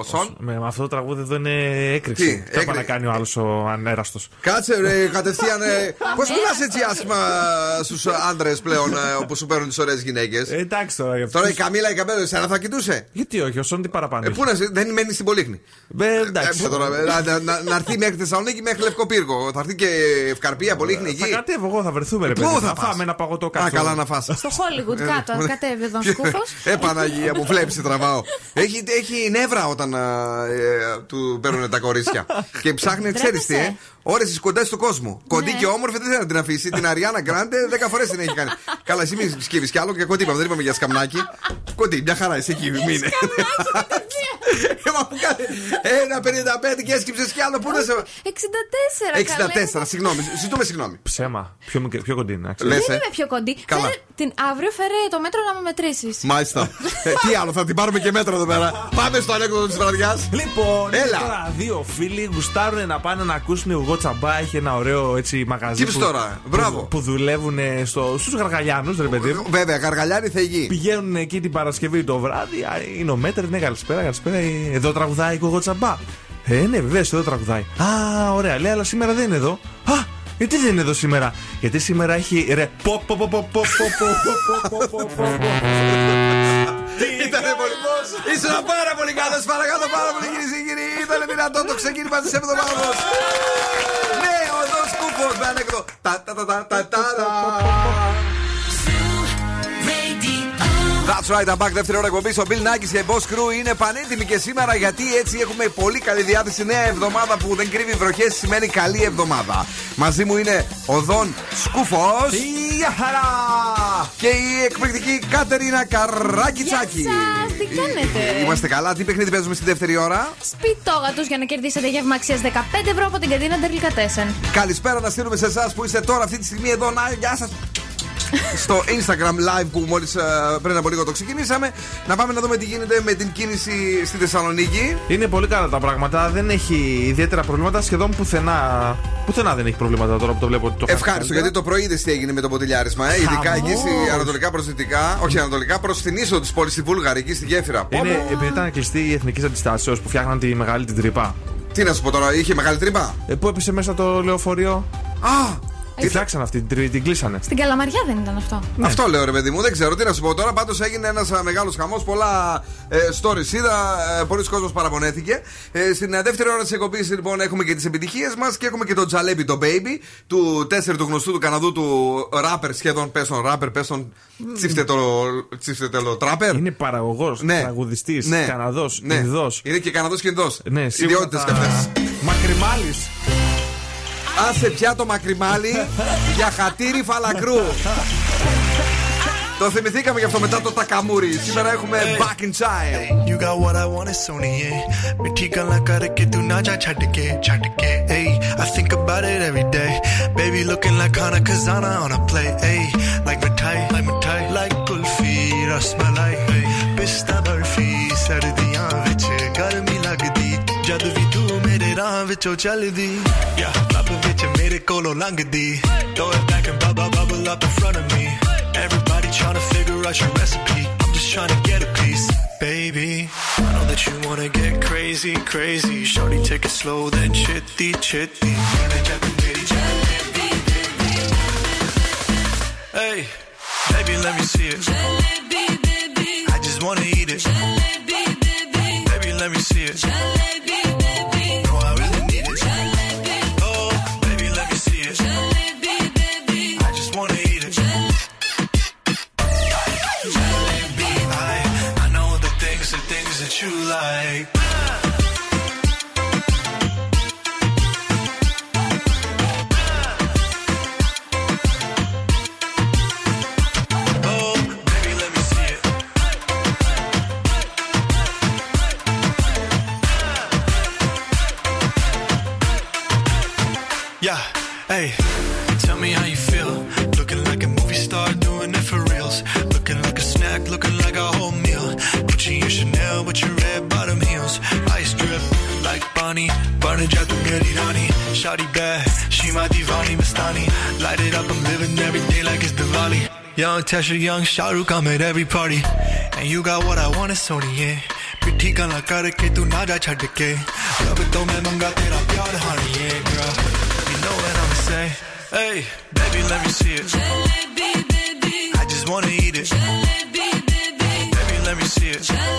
ο Σον. Με, με αυτό το τραγούδι εδώ είναι έκρηξη. Τι, Τι έπα έκρη- να κάνει ο άλλος ο ανέραστος. Κάτσε, ρε, κατευθείαν. Πώς μιλάς έτσι άσχημα στους άντρες πλέον ε, που σου παίρνουν τις ωραίες γυναίκες; εντάξει τώρα γι' αυτό. Τώρα η Καμίλα η Καμπέγιο, εσένα θα κοιτούσε; Γιατί όχι, ο Σον τι παραπάνω. Ε, πού να, σε- δεν μένεις στην Πολύχνη. Ε, εντάξει. Ε, τώρα, ε, να, να, να, να έρθει μέχρι Θεσσαλονίκη μέχρι Λευκό Πύργο. Θα έρθει και Ευκαρπία, Πολύχνη Θα εκεί. κατέβω εγώ, θα βρεθούμε ρε Πού παιδί. θα Θα πας; φάμε ένα παγωτό Α, κάτω. καλά να φας. Στο Hollywood κάτω, αν κατέβει εδώ ο σκούφος. Ε, Παναγία μου, βλέπεις τι τραβάω. Έχει, έχει νεύρα όταν α, ε, του παίρνουν τα κορίτσια. και ψάχνει, ξέρεις τι, ε, ώρες τι κοντές του κόσμου. Κοντή και όμορφη δεν θέλει να την αφήσει. Την Αριάννα Γκράντε 10 φορές την έχει κάνει. Καλά, εσύ μην σκύβεις κι άλλο και κοντή είπαμε, δεν είπαμε για σκαμνάκι. Κοντή, μια χαρά, εσύ εκεί μείνε. Ε, μα που κάνει ένα 55 και έσκυψες κι άλλο, πού να σε. 64. 64, συγγνώμη, ζητούμε συγγνώμη. Ψέμα. Πιο, μικρή- πιο κοντινά. Λες, Δεν ε. είμαι πιο κοντή. Καλά. Φέρε την, αύριο φέρε το μέτρο να με μετρήσεις. Μάλιστα. Ε, τι άλλο, θα την πάρουμε και μέτρα εδώ πέρα. Πάμε στο ανέκδοτο της βραδιάς. Λοιπόν, Έλα. Έλα. τώρα δύο φίλοι γουστάρουν να πάνε να ακούσουν εγώ τσαμπά. Έχει ένα ωραίο έτσι μαγαζί. Τι είπες τώρα, μπράβο. Που, που δουλεύουν στο, στους Γαργαλιάνους, ρε παιδί μου. Βέβαια, Γαργαλιάνη Θεηγή. Πηγαίνουν εκεί την Παρασκευή το βράδυ. α, Είναι ο Μέτρης, ναι, καλησπέρα, καλησπέρα. ε, Εδώ τραγουδάει εγώ τσαμπά. Ε, ναι, βεβαίω, εδώ τραγουδάει. Α, ωραία, λέει, αλλά σήμερα δεν είναι εδώ. Α, γιατί δεν είναι εδώ σήμερα. Γιατί σήμερα έχει ρε. Πο, πο, πο, πο, πο, πο, πο, Ήταν πάρα πολύ καλό. παρακαλώ πάρα πολύ κυρίε και κύριοι. Ήταν δυνατό το ξεκίνημα τη εβδομάδα. Ναι, οδό κούφο. Με ανέκδοτο. Τα τα τα τα τα τα. That's right, I'm back. Δεύτερη ώρα εκπομπής. Ο Bill Nackis και η Boss Crew είναι πανέτοιμοι και σήμερα γιατί έτσι έχουμε πολύ καλή διάθεση. Νέα εβδομάδα που δεν κρύβει βροχές σημαίνει καλή εβδομάδα. Μαζί μου είναι ο Δον Σκούφος. Γεια χαρά! Και η εκπληκτική Κατερίνα Καράκιτσάκη. σας, τι κάνετε; Είμαστε καλά. Τι παιχνίδι παίζουμε στη δεύτερη ώρα; Σπιτόγατο για να κερδίσετε γεύμα αξίας 15 ευρώ από την καντίνα Ντερλικατέσεν. Καλησπέρα να στείλουμε σε εσάς που είστε τώρα αυτή τη στιγμή εδώ. Να, γεια σας. Στο Instagram live που μόλις πριν από λίγο το ξεκινήσαμε. Να πάμε να δούμε τι γίνεται με την κίνηση στη Θεσσαλονίκη. Είναι πολύ καλά τα πράγματα. Δεν έχει ιδιαίτερα προβλήματα. Σχεδόν πουθενά. Πουθενά δεν έχει προβλήματα τώρα που το βλέπω. ότι Το Ευχάριστο γιατί το πρωί είδες τι έγινε με το ποτηλιάρισμα. Ε. Ειδικά εκεί στη Χαμός. ανατολικά προς δυτικά. Όχι ανατολικά, προς την είσοδο της πόλης στη Βούλγαρη, εκεί στη γέφυρα. Πω, Είναι πω. επειδή ήταν κλειστή η εθνικής αντιστάσεως που φτιάχναν τη μεγάλη την τρύπα. Τι να σου πω τώρα, είχε μεγάλη τρύπα; Ε, πού έπεσε μέσα το λεωφορείο; Α! Τη φτιάξαν αυτή, την, την κλείσανε. Στην Καλαμαριά δεν ήταν αυτό. Αυτό λέω ρε παιδί μου, δεν ξέρω τι να σου πω τώρα. Πάντως έγινε ένας μεγάλος χαμός. Πολλά ε, stories είδα. Ε, Πολλοί κόσμοι παραπονέθηκε. Ε, στην ε, δεύτερη ώρα της εκπομπής λοιπόν έχουμε και τις επιτυχίες μας και έχουμε και το Τζαλέπι το Baby του τέσσερι του γνωστού του Καναδού του ράπερ σχεδόν. Πες τον ράπερ, πες τον τσίφτετελο τράπερ. Είναι παραγωγός, Ναι. τραγουδιστής, Ναι. Καναδός, Ναι. Ινδός. Είναι και Καναδός και Ινδός. Ναι, σίγουρα. Ιδιότητες κι αυτές. Μακριμάλης. Άσε πια το μακριμάλι για χατήρι φαλακρού. Το θυμηθήκαμε γι' αυτό μετά το τακαμούρι. Σήμερα έχουμε Back in Time. You got what I want, it's on it. ਮਿੱਠੀ ਗੱਲਾਂ ਕਰਕੇ ਤੂੰ ਨਾ ਜਾ ਛੱਡ ਕੇ ਛੱਡ ਕੇ ey I think about it every day. Baby looking like Hana Kazana on a play. ey like my ਮਿਠਾਈ like my ਮਿਠਾਈ like ਕੁਲਫੀ ਰਸਮਲਾਈ ਰਾਹ ਵਿੱਚੋਂ ਚੱਲਦੀ ਯਾ ਲੱਭ ਵਿੱਚ ਮੇਰੇ ਕੋਲੋਂ ਲੰਘਦੀ throw it back and bubble bubble up in front of me everybody trying to figure out your recipe um just trying to get a piece baby. I know that you wanna get crazy, crazy. Shorty, take it slow, then chitty, chitty. Hey, baby, let me see it. I just wanna eat it. Baby, let me see it. Like. Mary Rani. Shawty bad, She my divani Mastani. Light it up, I'm living every day like it's Diwali. Young Tesha, young Shahrukh, I'm at every party. And you got what I want, it's Sony, yeah. पिट्ठी गला करके तू ना जा छड़ के अब तो मैं मंगा तेरा प्यार honey, yeah, girl. You know what I'ma say. Hey, baby, let me see it. I just wanna eat it. Baby, let me see it. No,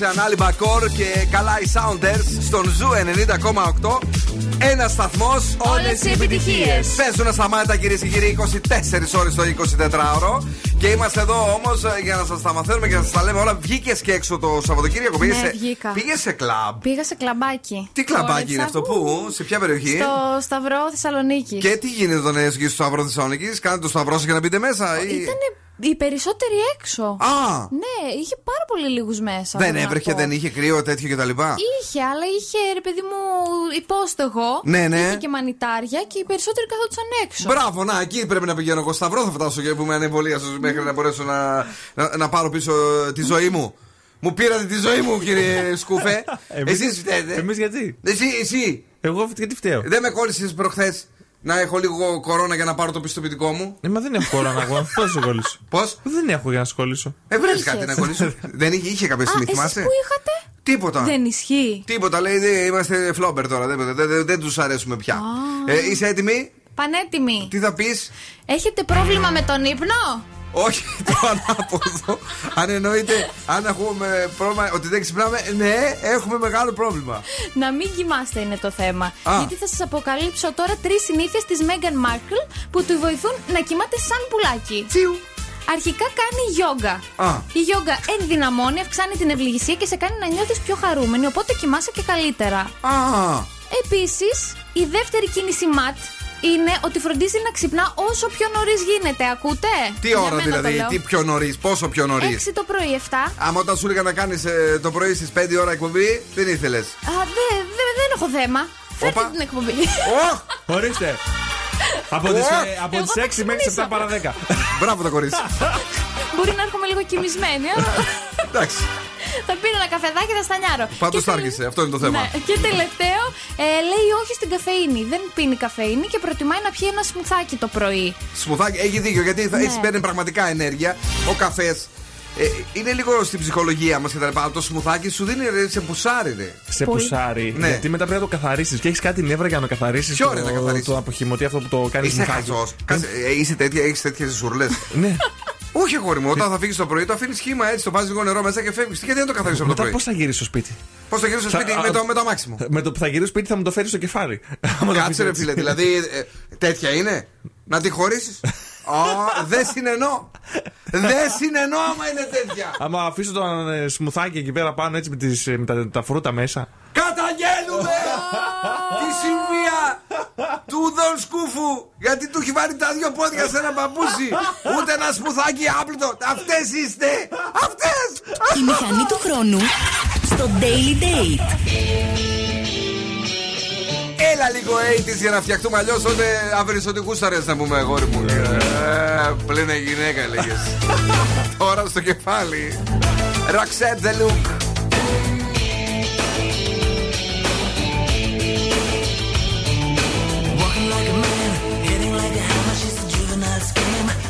Είναι το Ocean Albacore και καλά οι Sounders στον Zoo 90,8. Ένας σταθμός, όλες οι επιτυχίες. Παίζουν σταμάτα κυρίες και κύριοι 24 ώρες το 24ωρο. Και είμαστε εδώ όμως για να σας τα μαθαίνουμε και να σας τα λέμε όλα. Βγήκες και έξω το Σαββατοκύριακο. Πήγες Ναι, σε, βγήκα. πήγες σε κλαμπ. Πήγα σε κλαμπάκι. Τι κλαμπάκι Χόρεψα. είναι αυτό, πού, σε ποια περιοχή; Στο Σταυρό Θεσσαλονίκης. Και τι γίνεται τον έσκι στο Σταυρό Θεσσαλονίκης; Κάνετε το Σταυρό σας για να μπείτε μέσα. Ή... Ήταν Οι περισσότεροι έξω. Α! Ναι, είχε πάρα πολύ λίγους μέσα. Δεν θέλω να έβρεχε, πω. δεν είχε κρύο τέτοιο κτλ. Είχε, αλλά είχε ρε παιδί μου υπόστεγο. Ναι, ναι. Είχε και μανιτάρια και οι περισσότεροι καθόντουσαν έξω. Μπράβο, να, εκεί πρέπει να πηγαίνω εγώ. Σταυρό θα φτάσω και που είμαι ανεμβολία μέχρι να μπορέσω να, να, να πάρω πίσω τη ζωή μου. Μου πήρατε τη ζωή μου, κύριε Σκούφε. Εμείς- Εσείς φταίτε. εμείς γιατί; Εσύ, εσύ. Εγώ γιατί φταίω; Δεν με κόλλησες προχθές να έχω λίγο κορώνα για να πάρω το πιστοποιητικό μου. Ε, μα δεν έχω κορώνα εγώ. Πώς θα σε κολλήσω; Πώς; Δεν έχω για να σε κολλήσω. Ε, βρες Είχες. κάτι να κολλήσω. δεν είχε, είχε κάποια Α, στιγμή, εσείς θυμάσαι; που είχατε; Τίποτα. Δεν ισχύει. Τίποτα, λέει, δεν- είμαστε φλόμπερ τώρα. Δεν, δεν, δεν, δεν τους αρέσουμε πια. Ε, είσαι έτοιμη, Πανέτοιμοι. τι θα πεις; Έχετε πρόβλημα με τον ύπνο; Όχι, το ανάποδο. αν εννοείται, αν έχουμε πρόβλημα ότι δεν ξυπνάμε, ναι, έχουμε μεγάλο πρόβλημα. Να μην κοιμάστε είναι το θέμα. Α. Γιατί θα σας αποκαλύψω τώρα τρεις συνήθειες της Μέγαν Μάρκλ που του βοηθούν να κοιμάται σαν πουλάκι. Τσιου. Αρχικά κάνει γιόγκα. Α. Η γιόγκα ενδυναμώνει, αυξάνει την ευληγησία και σε κάνει να νιώθεις πιο χαρούμενη, οπότε κοιμάσαι και καλύτερα. Α, Επίσης, η δεύτερη κίνηση ματ είναι ότι φροντίζει να ξυπνά όσο πιο νωρίς γίνεται. Ακούτε; τι Για ώρα μένα το δηλαδή, λέω. τι πιο νωρίς, πόσο πιο νωρίς; 6 το πρωί, 7. Άμα όταν σου έλεγα να κάνεις το πρωί στις 5 ώρα εκπομπή, δεν ήθελες. Α, δε, δε, δεν έχω θέμα. Φέρτε Όπα. την εκπομπή. Ορίστε. Από τις από Εγώ τις θα 6 μέχρι τι 7 παρα 10. Μπράβο το κορίτσι. Μπορεί να έρχομαι λίγο κοιμισμένη, αλλά Εντάξει. Θα πίνω ένα καφεδάκι, θα στανιάρω. Πάντως Και θα άργησε, αυτό είναι το θέμα. Ναι. Και τελευταίο, ε, λέει όχι στην καφεΐνη. Δεν πίνει καφεΐνη και προτιμάει να πιει ένα σμουθάκι το πρωί. Σμουθάκι, έχει δίκιο γιατί θα Ναι. έτσι παίρνει πραγματικά ενέργεια. Ο καφές ε, είναι λίγο στην ψυχολογία μας και τα λοιπά. Αλλά το σμουθάκι σου δίνει ρε, σε πουσάρι, ρε. Σε Πολύ. πουσάρι. Ναι. Γιατί μετά πρέπει να το καθαρίσεις. Και έχεις κάτι νεύρα για να το καθαρίσεις. Ποιο ρε να καθαρίσεις; Το αποχημωτή αυτό που το κάνεις Είσαι χαζός. Είσαι τέτοια, έχεις τέτοιες ζουρλές. Ναι. Όχι, αγόρι μου, όταν θα φύγεις το πρωί, το αφήνεις σχήμα έτσι, το βάζεις λίγο νερό μέσα και φεύγεις. Γιατί δεν το καθαρίσει από το Μετά πρωί; πώς θα γυρίσεις στο σπίτι; Πώς θα γυρίσεις στο Θα- σπίτι α, με το, με το αμάξι μου; Με το που θα γυρίσεις στο σπίτι θα μου το φέρεις στο κεφάλι. Άμα το Κάτσε αφήσεις ρε έτσι. φίλε, δηλαδή ε, τέτοια είναι; Να τη χωρίσεις; Δεν συνενώ. Δεν συνενώ άμα είναι τέτοια. Άμα αφήσω το ε, σμουθάκι εκεί πέρα πάνω έτσι με, τις, ε, με τα, τα φρούτα μέσα. Καταγγέλουμε τη συμβία του Δον Σκούφου γιατί του έχει βάλει τα δύο πόδια σε ένα παπούτσι. Ούτε ένας σπουθάκι άπλυτο. Αυτές είστε! Αυτές! Η μηχανή του χρόνου στο Daily Date. Έλα λίγο 80's για να φτιαχτούμε αλλιώς τότε αβριστοτικού γούσταρε να πούμε αγόρι μου. Ε, Πλένε γυναίκα έλεγε. Τώρα στο κεφάλι. Roxette the look.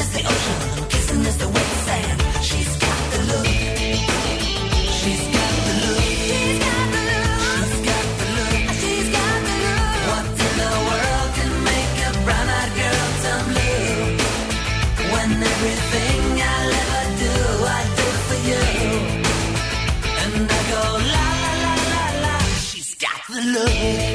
Kissing is the wet sand. She's got the look. She's got the look. She's got the look. She's got the look. What in the world can make a brown-eyed girl turn blue? When everything I'll ever do, I do for you. And I go la la la la la. She's got the look.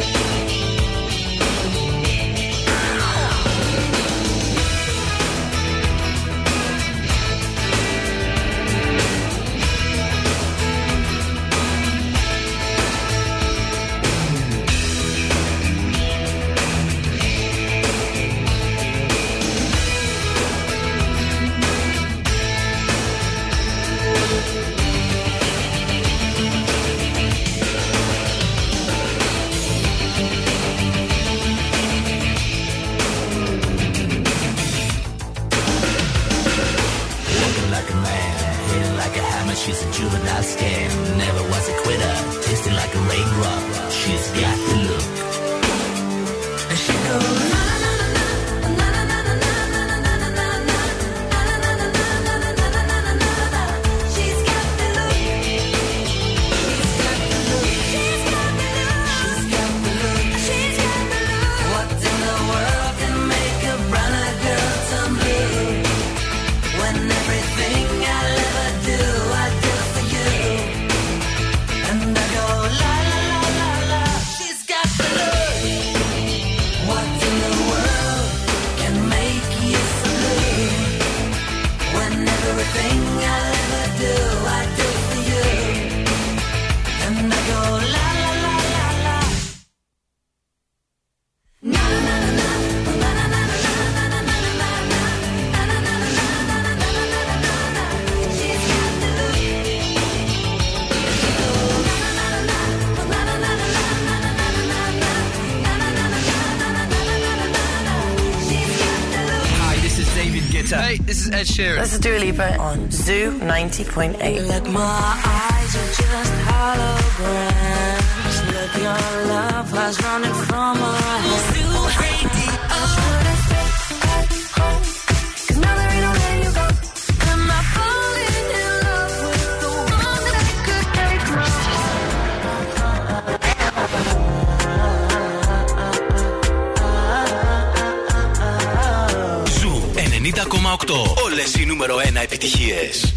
Is Dua Lipa on Zoo 90.8. Like my eyes are just holograms. Look, your love was running επιτυχίες.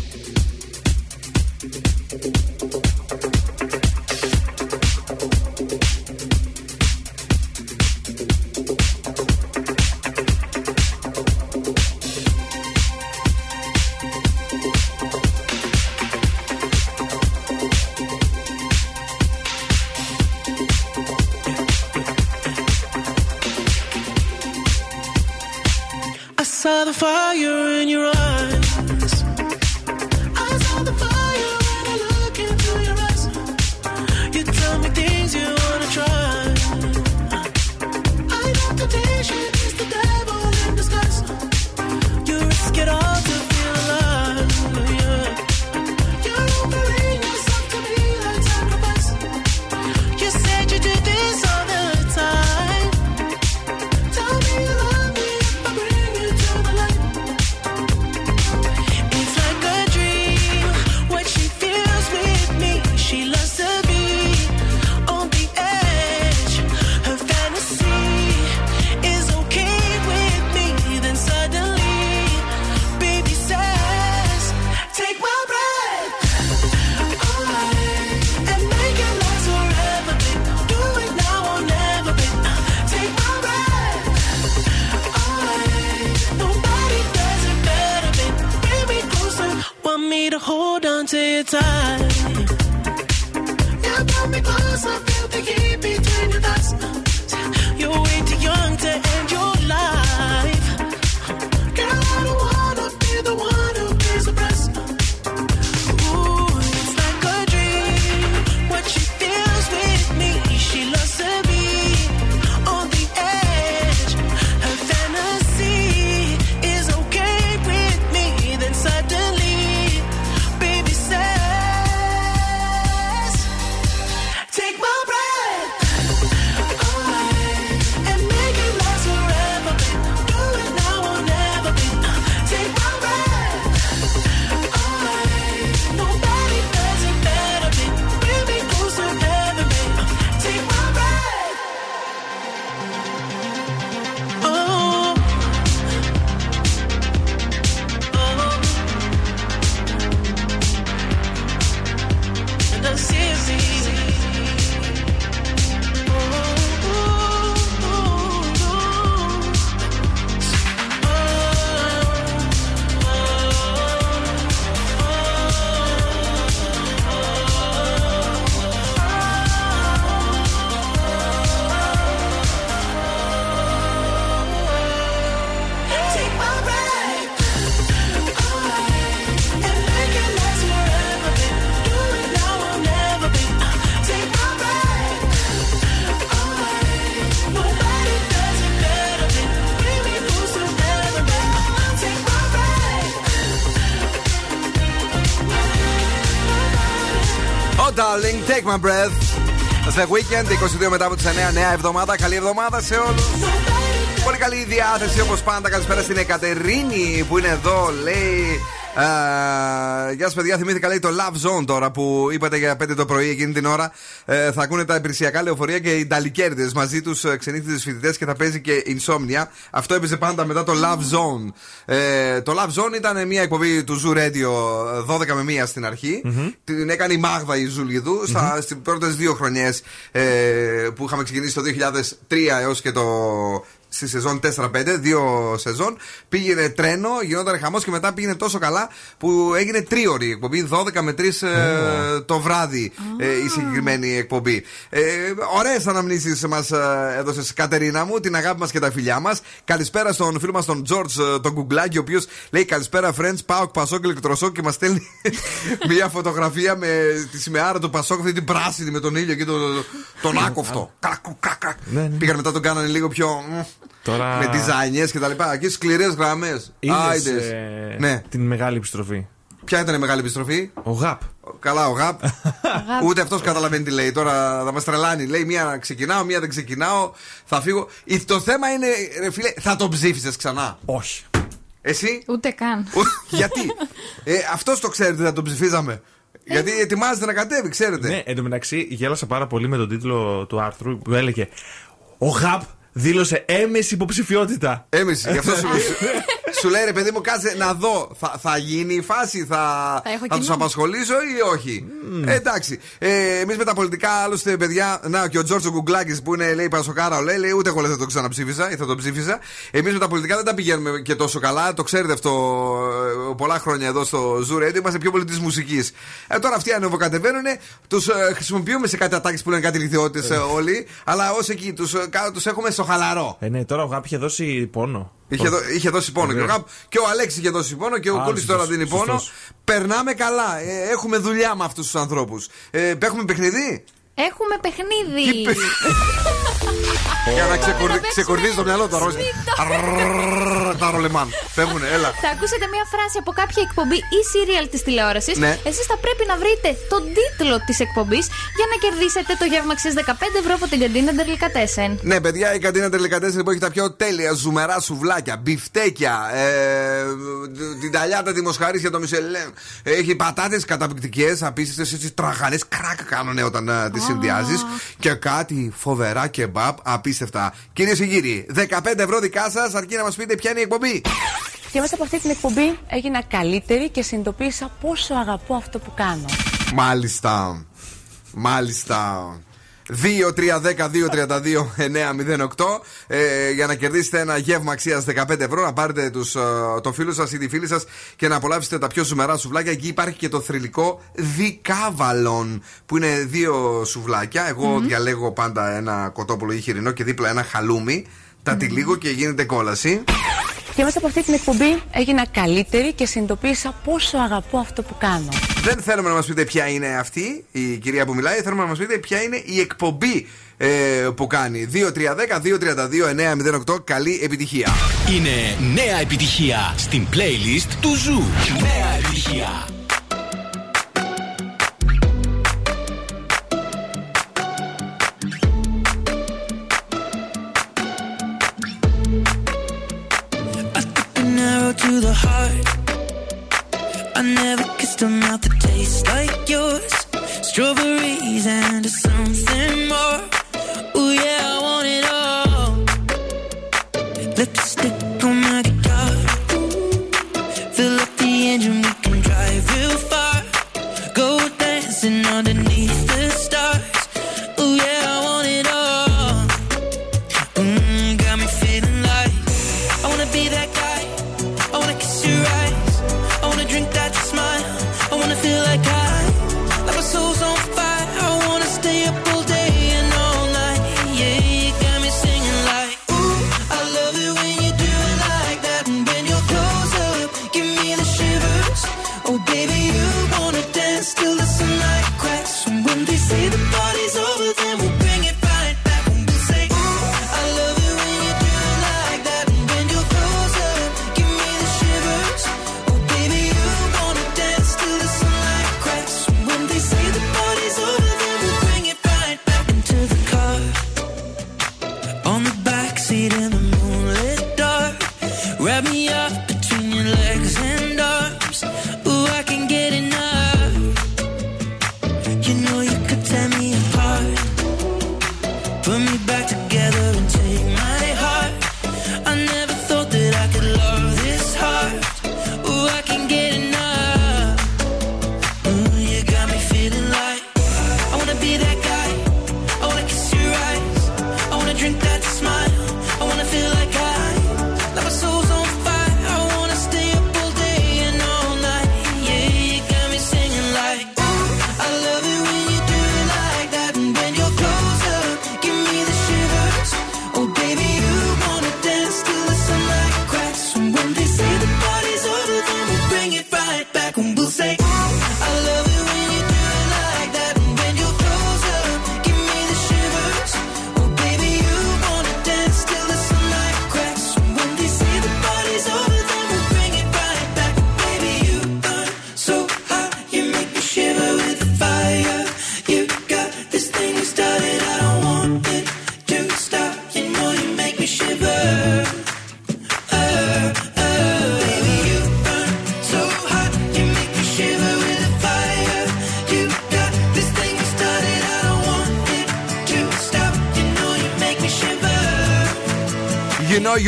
My breath. The Weekend, 22 μετά από τις 9, νέα εβδομάδα. Καλή εβδομάδα σε όλους. Πολύ καλή διάθεση όπως πάντα. Καλησπέρα στην Εκατερίνη που είναι εδώ. Λέει. Α, γεια σας, παιδιά. Θυμήθηκα λέει το Love Zone τώρα που είπατε για 5 το πρωί εκείνη την ώρα. Ε, θα ακούνε τα υπηρεσιακά λεωφορεία και οι Νταλικέρδες μαζί τους ξενύχτε φοιτητές και θα παίζει και Insomnia. Αυτό έπαιζε πάντα μετά το Love Zone. Ε, το Love Zone ήταν μια εκπομπή του Zoo Radio 12 με 1 στην αρχη Την έκανε η Μάγδα η Ζουλιδού στα, στις πρώτες δύο χρονιές ε, που είχαμε ξεκινήσει το 2003 έως και το στη σεζόν 4-5, δύο σεζόν. Πήγαινε τρένο, γινόταν χαμός και μετά πήγαινε τόσο καλά που έγινε τρίωρη εκπομπή, 12 με 3 ε, το βράδυ ε, η συγκεκριμένη εκπομπή. Ε, Ωραίες αναμνήσεις μας ε, έδωσες Κατερίνα μου, την αγάπη μας και τα φιλιά μας. Καλησπέρα στον φίλο μας τον George ε, τον Κουγκλάκη, ο οποίος λέει Καλησπέρα, friends, πάω Πασόκ ηλεκτροσόκ και μας στέλνει μια φωτογραφία με τη σημαία του Πασόκ, αυτή την πράσινη με τον ήλιο και τον, τον άκοφτο. Κακου, κακα. Πήγαν μετά τον κάνανε λίγο πιο. Μ, Τώρα. Με διζάινιε και τα λοιπά. Και σκληρές γραμμές. Είδες, ε, Ναι. Την μεγάλη επιστροφή. Ποια ήταν η μεγάλη επιστροφή; Ο ΓΑΠ. Καλά, ο ΓΑΠ. Ούτε αυτός καταλαβαίνει τι λέει. Τώρα θα μας τρελάνει. Λέει μία ξεκινάω, μία δεν ξεκινάω. Θα φύγω. Ε, Το θέμα είναι, ρε φίλε, θα τον ψήφισες ξανά; Όχι. Εσύ; Ούτε καν. Γιατί; Ε, αυτός το ξέρετε, θα τον ψηφίζαμε. Γιατί ετοιμάζεται να κατέβει, ξέρετε. Ναι, εντωμεταξύ γέλασα πάρα πολύ με τον τίτλο του άρθρου που έλεγε Ο ΓΑΠ δήλωσε έμεση υποψηφιότητα. Έμεση, γι' αυτό σου, σου λέει ρε παιδί μου, κάτσε να δω. Θα, θα γίνει η φάση, θα, Θα έχω θα τους κοινό. απασχολήσω ή όχι; Ε, εντάξει. Ε, Εμείς με τα πολιτικά, άλλωστε, παιδιά, να και ο Τζόρτσο Γκουγκλάκη που είναι, λέει Πασοκάρα, λέει, λέει ούτε εγώ λέει, θα το ξαναψήφισα ή θα τον ψήφισα. Εμείς με τα πολιτικά δεν τα πηγαίνουμε και τόσο καλά. Το ξέρετε αυτό ε, πολλά χρόνια εδώ στο Zoo Radio. Είμαστε πιο πολύ της μουσικής. Ε, τώρα αυτοί ανεβοκατεβαίνουν, τους χρησιμοποιούμε σε κάτι ατάκες που λένε κάτι λιθιότητες όλοι, αλλά ως εκεί τους τους έχουμε στο χαλαρό. Ε, ναι, τώρα ο ΓΑΠ είχε δώσει πόνο. Είχε, δω- είχε δώσει πόνο και ο, Βεβαίως. Γαπ, και ο Αλέξης είχε δώσει πόνο και ο Α, Κούλης τώρα σωστός, δίνει πόνο. σωστός. Περνάμε καλά. Ε, έχουμε δουλειά με αυτούς τους ανθρώπους. Ε, έχουμε παιχνίδι; Έχουμε παιχνίδι. Για να να ξεκουρδι- παίξουμε ξεκουρδίζει το μυαλό του αρρώστια. Σμίτο. Τα ρολεμάν. Φεύγουνε, έλα. Θα ακούσετε μια φράση από κάποια εκπομπή ή serial τη τηλεόραση. Ναι. Εσεί θα πρέπει να βρείτε τον τίτλο τη εκπομπή για να κερδίσετε το γεύμα αξία 15 ευρώ από την καντίνα Ντερλικατέσεν. Ναι, παιδιά, η καντίνα τελικατέσσερι που έχει τα πιο τέλεια ζουμερά σουβλάκια, μπιφτέκια, ε, την ταλιάτα τη μοσχαρίσια το Μισελέν. Έχει πατάτε καταπληκτικέ, απίστευτε, έτσι τραγανέ, κράκ κάνουν όταν ε, τι συνδυάζεις. Και κάτι φοβερά κεμπάπ, απίστευτα. Κυρίες και κύριοι, 15 ευρώ δικά σας, αρκεί να μας πείτε ποια είναι η εκπομπή. Και μέσα από αυτή την εκπομπή έγινα καλύτερη και συνειδητοποίησα πόσο αγαπώ αυτό που κάνω. Μάλιστα. Μάλιστα. 2-3-10-2-32-9-08 ε, για να κερδίσετε ένα γεύμα αξίας 15 ευρώ. Να πάρετε τους, ε, το φίλο σας ή τη φίλη σας και να απολαύσετε τα πιο ζουμερά σουβλάκια. Εκεί υπάρχει και το θρηλυκό δικάβαλον που είναι δύο σουβλάκια. Εγώ διαλέγω πάντα ένα κοτόπουλο ή χοιρινό και δίπλα ένα χαλούμι. Τα τυλίγω και γίνεται κόλαση. Και μέσα από αυτή την εκπομπή έγινα καλύτερη και συνειδητοποίησα πόσο αγαπώ αυτό που κάνω. Δεν θέλουμε να μας πείτε ποια είναι αυτή η κυρία που μιλάει, θέλουμε να μας πείτε ποια είναι η εκπομπή ε, που κάνει. 2-3-10-2-32-9-08. Καλή επιτυχία. Είναι νέα επιτυχία στην playlist του Zoo. Νέα επιτυχία. To the heart. I never kissed a mouth that tastes like yours. Strawberries and something more. Ooh yeah, I want it all. Lipstick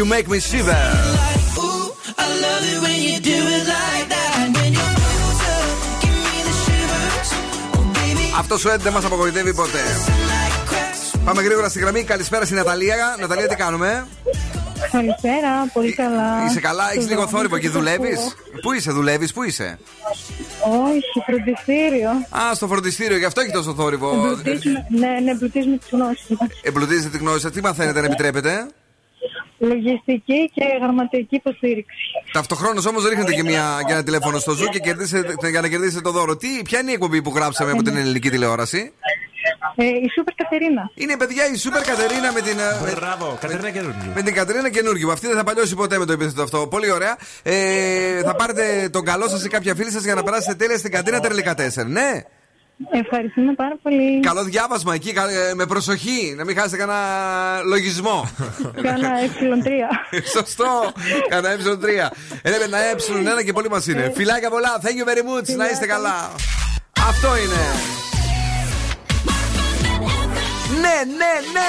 the shivers. Oh, baby, Αυτό ο Ed δεν μας απογοητεύει ποτέ. Πάμε γρήγορα στη γραμμή. Καλησπέρα στην Ναταλία. Ναταλία, τι κάνουμε; Καλησπέρα, πολύ καλά. Είσαι καλά, έχεις Στο λίγο δρόμο θόρυβο και σας δουλεύεις; ακούω. Πού είσαι, δουλεύεις, πού είσαι; Όχι, φροντιστήριο. Α, στο φροντιστήριο, γι' αυτό έχει τόσο θόρυβο. Εμπλουτίζουμε, ναι, ναι, εμπλουτίζουμε τις γνώσεις μας. Εμπλουτίζετε τη γνώση σας. Τι μαθαίνετε, αν επιτρέπετε; Λογιστική και γραμματική υποστήριξη. Ταυτοχρόνως όμως ρίχνετε και, μια, και ένα τηλέφωνο στο ζου και κερδίσετε, για να κερδίσετε το δώρο. Τι, ποια είναι η εκπομπή που γράψαμε από την ελληνική τηλεόραση; Ε, η Σούπερ Κατερίνα. Είναι παιδιά η Σούπερ Κατερίνα με την. ε, Μπράβο, Κατερίνα Καινούργιου. Με την Κατερίνα Καινούργιου. Αυτή δεν θα παλιώσει ποτέ με το επίθετο αυτό. Πολύ ωραία. Ε, θα πάρετε τον καλό σας ή κάποια φίλη σας για να περάσετε τέλεια στην καντίνα Τερλικά 4. Ναι. Ευχαριστούμε πάρα πολύ. Καλό διάβασμα εκεί, κα- ε, με προσοχή. Να μην χάσετε κανένα λογισμό. Κάνα ε3. Σωστό. Κάνα ε3. Έλα ένα ε1 και πολύ μας είναι. Φιλάκια πολλά. Thank you very much. Να είστε καλά. Αυτό είναι. Ναι, ναι, ναι.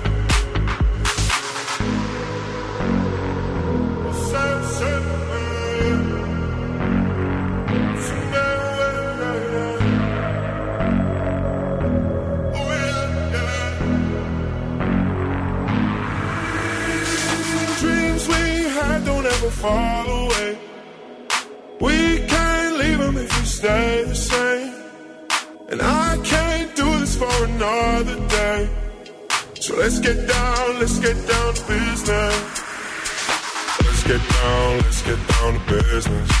Fall away. We can't leave them if we stay the same. And I can't do this for another day. So let's get down, let's get down to business. Let's get down, let's get down to business.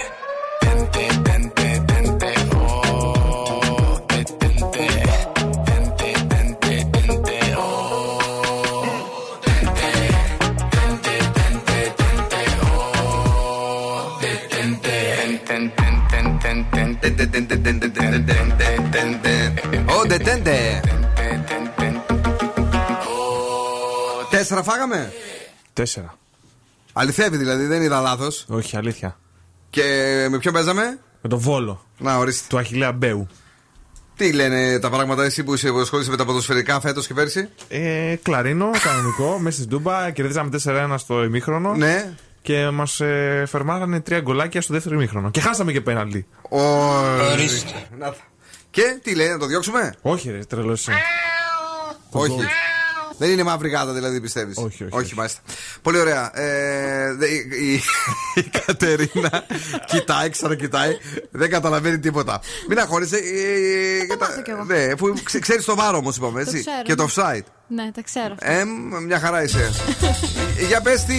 Τέσσερα φάγαμε; Τέσσερα. Αληθεύει δηλαδή, δεν είδα λάθος. Όχι, αλήθεια. Και με ποιον παίζαμε; Με τον Βόλο. Να, ορίστε. Του Αχιλέα Μπέου. Τι λένε τα πράγματα εσύ που είσαι που ασχολείσαι με τα ποδοσφαιρικά φέτος και πέρσι; Ε, κλαρίνο, κανονικό, μέσα στην Τούμπα. Κερδίσαμε 4-1 στο ημίχρονο. Ναι. Και μας ε, φερμάγανε τρία γκολάκια στο δεύτερο ημίχρονο. Και χάσαμε και πέναλτι. Ορίστε. Να τα. Και τι λέει, να το διώξουμε; Όχι, ρε, τρελός είσαι. Όχι. Δεν είναι μαύρη γάτα δηλαδή πιστεύεις; Όχι, όχι. Όχι, μάλιστα. Πολύ ωραία. Ε, δε- η, η, η Κατερίνα κοιτάει, ξανακοιτάει. Δεν καταλαβαίνει τίποτα. Μην αγχώνεσαι. Ε, τα- μάθω κι εγώ. ναι, αφού ξέρεις το βάρο όμως, είπαμε έτσι. ξέρω, και το ναι. offside. Ναι, τα ξέρω. Ε, μια χαρά είσαι. Για πες τι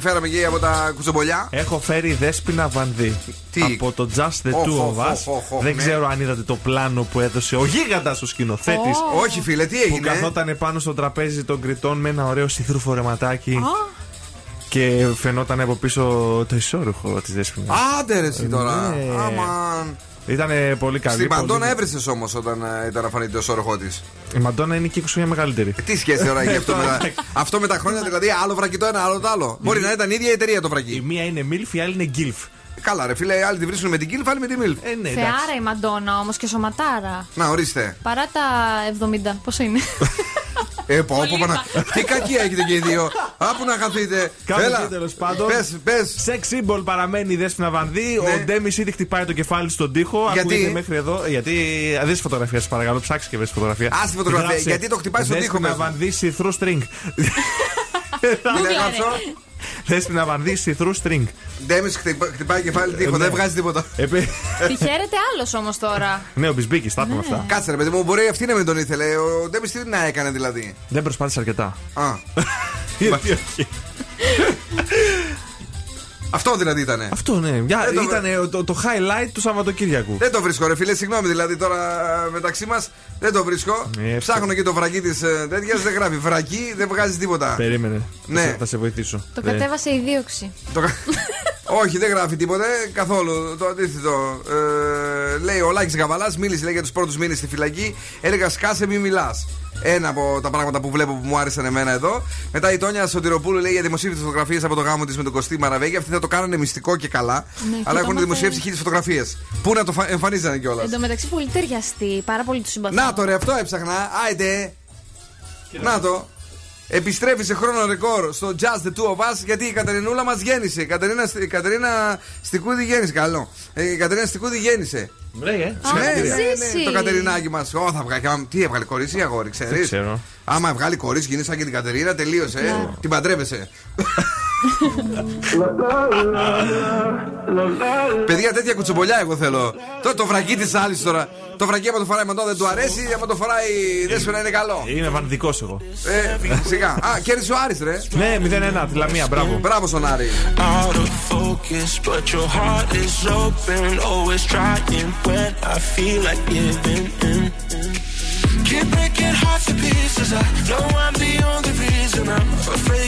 φέραμε εκεί από τα κουτσομπολιά; Έχω φέρει δέσπινα βανδύ. Τι; Από το Just the Οχ, Two οχ, of Us. οχ, οχ, οχ, Δεν ναι. ξέρω αν είδατε το πλάνο που έδωσε ο γίγαντας ο σκηνοθέτης. Όχι, φίλε, τι Που έγινε; καθόταν πάνω στο τραπέζι των κριτών με ένα ωραίο σιθρού φορεματάκι. Και φαινόταν από πίσω το ισόρουχο της δέσπινα. Άντε ρε εσύ τώρα. Ναι. Αμαν. Ήταν πολύ καλή. Στην πολύ- Παντόνα έβρισες όμως όταν ε, ήταν να φανεί το σώροχό της. Η Μαντόνα είναι και 20 χρόνια μεγαλύτερη. Τι σχέση τώρα έχει αυτό με, τα, αυτό με τα χρόνια, δηλαδή άλλο βρακί το ένα, άλλο το άλλο. Μπορεί να ήταν η ίδια η εταιρεία το Η βρακί. μία είναι MILF, η άλλη είναι GILF. Καλά, ρε φίλε, οι άλλοι τη βρίσκουν με την Κίλφ, άλλοι με τη Μίλφ. Ε, ναι, εντάξει. Θεάρα η Μαντόνα όμως και σωματάρα. Να, ορίστε. Παρά τα 70. Πόσο είναι. Ε, πω, πω, πανα... Τι κακία έχετε και οι δύο. Άπου να χαθείτε. Κάπου τέλος πάντων. Πες, πες. Σεξ symbol παραμένει η δέσπινα βανδύ. Ναι. Ο Ντέμι ήδη χτυπάει το κεφάλι στον τοίχο. Γιατί; Ακούγεται μέχρι εδώ. Γιατί. Δεν τη φωτογραφία, σα παρακαλώ. Ψάξει και βρει φωτογραφία. Άσε τη φωτογραφία, Γράψε, γιατί το χτυπάει στον τοίχο Δέσποινα μέσα. βανδύ see through string. Τι λέει αυτό. Δέσπινα βανδύ see through string. Ντέμις χτυπάει κεφάλι τείχο, ναι. δεν βγάζει τίποτα. Επί- Τη χαίρεται άλλος όμως τώρα. Ναι, ο Μπισμπίκης, τα έχουμε αυτά. Κάτσε ρε παιδί μου, μπορεί αυτή να μην τον ήθελε. Ο Ντέμις τι να έκανε δηλαδή; Δεν προσπάθησε αρκετά. Α, Γιατί όχι. Αυτό δηλαδή ήταν. Αυτό ναι. Μια- Δεν το- Ήταν το, το highlight του Σαββατοκύριακου. Δεν το βρίσκω, ρε φίλε, συγγνώμη δηλαδή τώρα ε, μεταξύ μας δεν το βρίσκω. Ε, Ψάχνω και το βρακί της τέτοιας, δεν γράφει. Βρακί δεν βγάζει τίποτα. Περίμενε. Ναι. Θα σε- Θα σε βοηθήσω. Το Δεν- κατέβασε η δίωξη. Το κα- Όχι, δεν γράφει τίποτα καθόλου. Το αντίθετο. Ε, λέει ο Λάκης Γαβαλάς, μίλησε λέει, για τους πρώτους μήνες στη φυλακή. Έλεγα σκάσε, μη μιλάς. Ένα από τα πράγματα που βλέπω που μου άρεσαν εμένα εδώ. Μετά η Τόνια Σωτηροπούλου λέει για δημοσίευτε φωτογραφίες από το γάμο της με τον Κωστή Μαραβέγγι. Αυτοί θα το κάνανε μυστικό και καλά. Ναι, και αλλά το έχουν μάθε- δημοσιεύσει χίλιες φωτογραφίες. Πού να το φα- εμφανίζανε κιόλας. Εν τω μεταξύ πολύ ταιριαστή. Πάρα πολύ τους συμπαθώ. Να το ρε, αυτό έψαχνα. Άιτε. Να το. Επιστρέφει σε χρόνο ρεκόρ στο Just the Two of Us γιατί η Κατερινούλα μας γέννησε. Η Κατερίνα, η Κατερίνα Στικούδη γέννησε. Καλό. Ε, Η Κατερίνα Στικούδη γέννησε. Ναι, ε. Ναι, ναι, Συγχαρητήρια. ναι, το Κατερινάκι μας. Ω, θα βγάλει. άμα- Τι έβγαλε, κορίτσι ή αγόρι, ξέρεις; Δεν ξέρω. Άμα βγάλει κορίτσι, γίνει σαν και την Κατερίνα, τελείωσε. ε. Την παντρεύεσαι. Παιδιά, τέτοια κουτσομπολιά εγώ θέλω. Το, το βρακί της άλλης τώρα. Το βρακί, άμα το φοράει μαντό δεν του αρέσει, άμα το φοράει δεν να είναι καλό. Είναι βανδικός εγώ. Ε, σιγά. Α, κέρδισε ο Άρης ρε. Ναι, 0-1, τη Λαμία, μπράβο. Μπράβο στον Άρη. out of focus, but your heart is open. Always trying when I feel like giving in. Keep breaking hearts to pieces. I know I'm the only reason. I'm afraid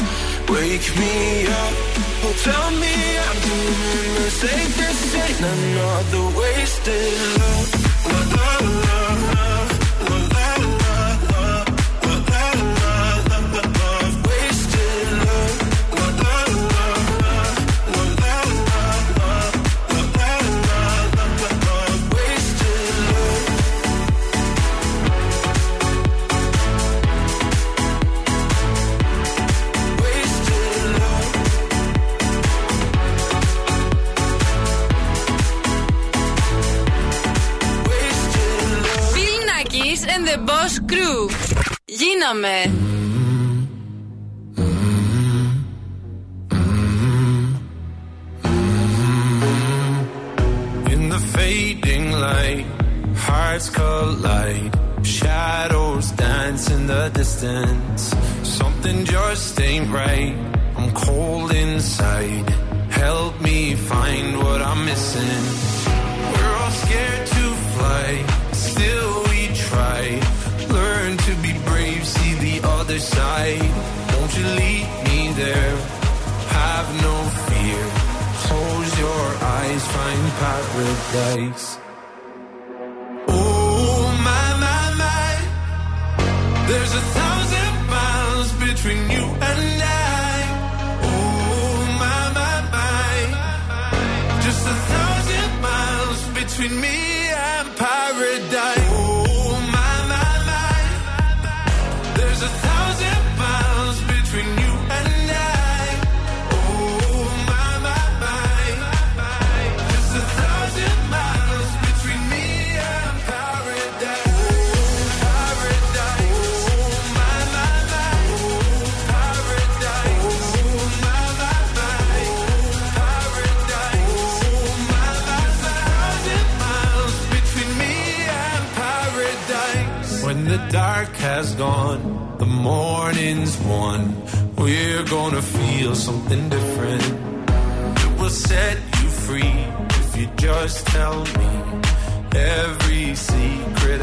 Wake me up. Oh, tell me I'm doing the safest. Ain't another wasted love. La, la, Γίναμε.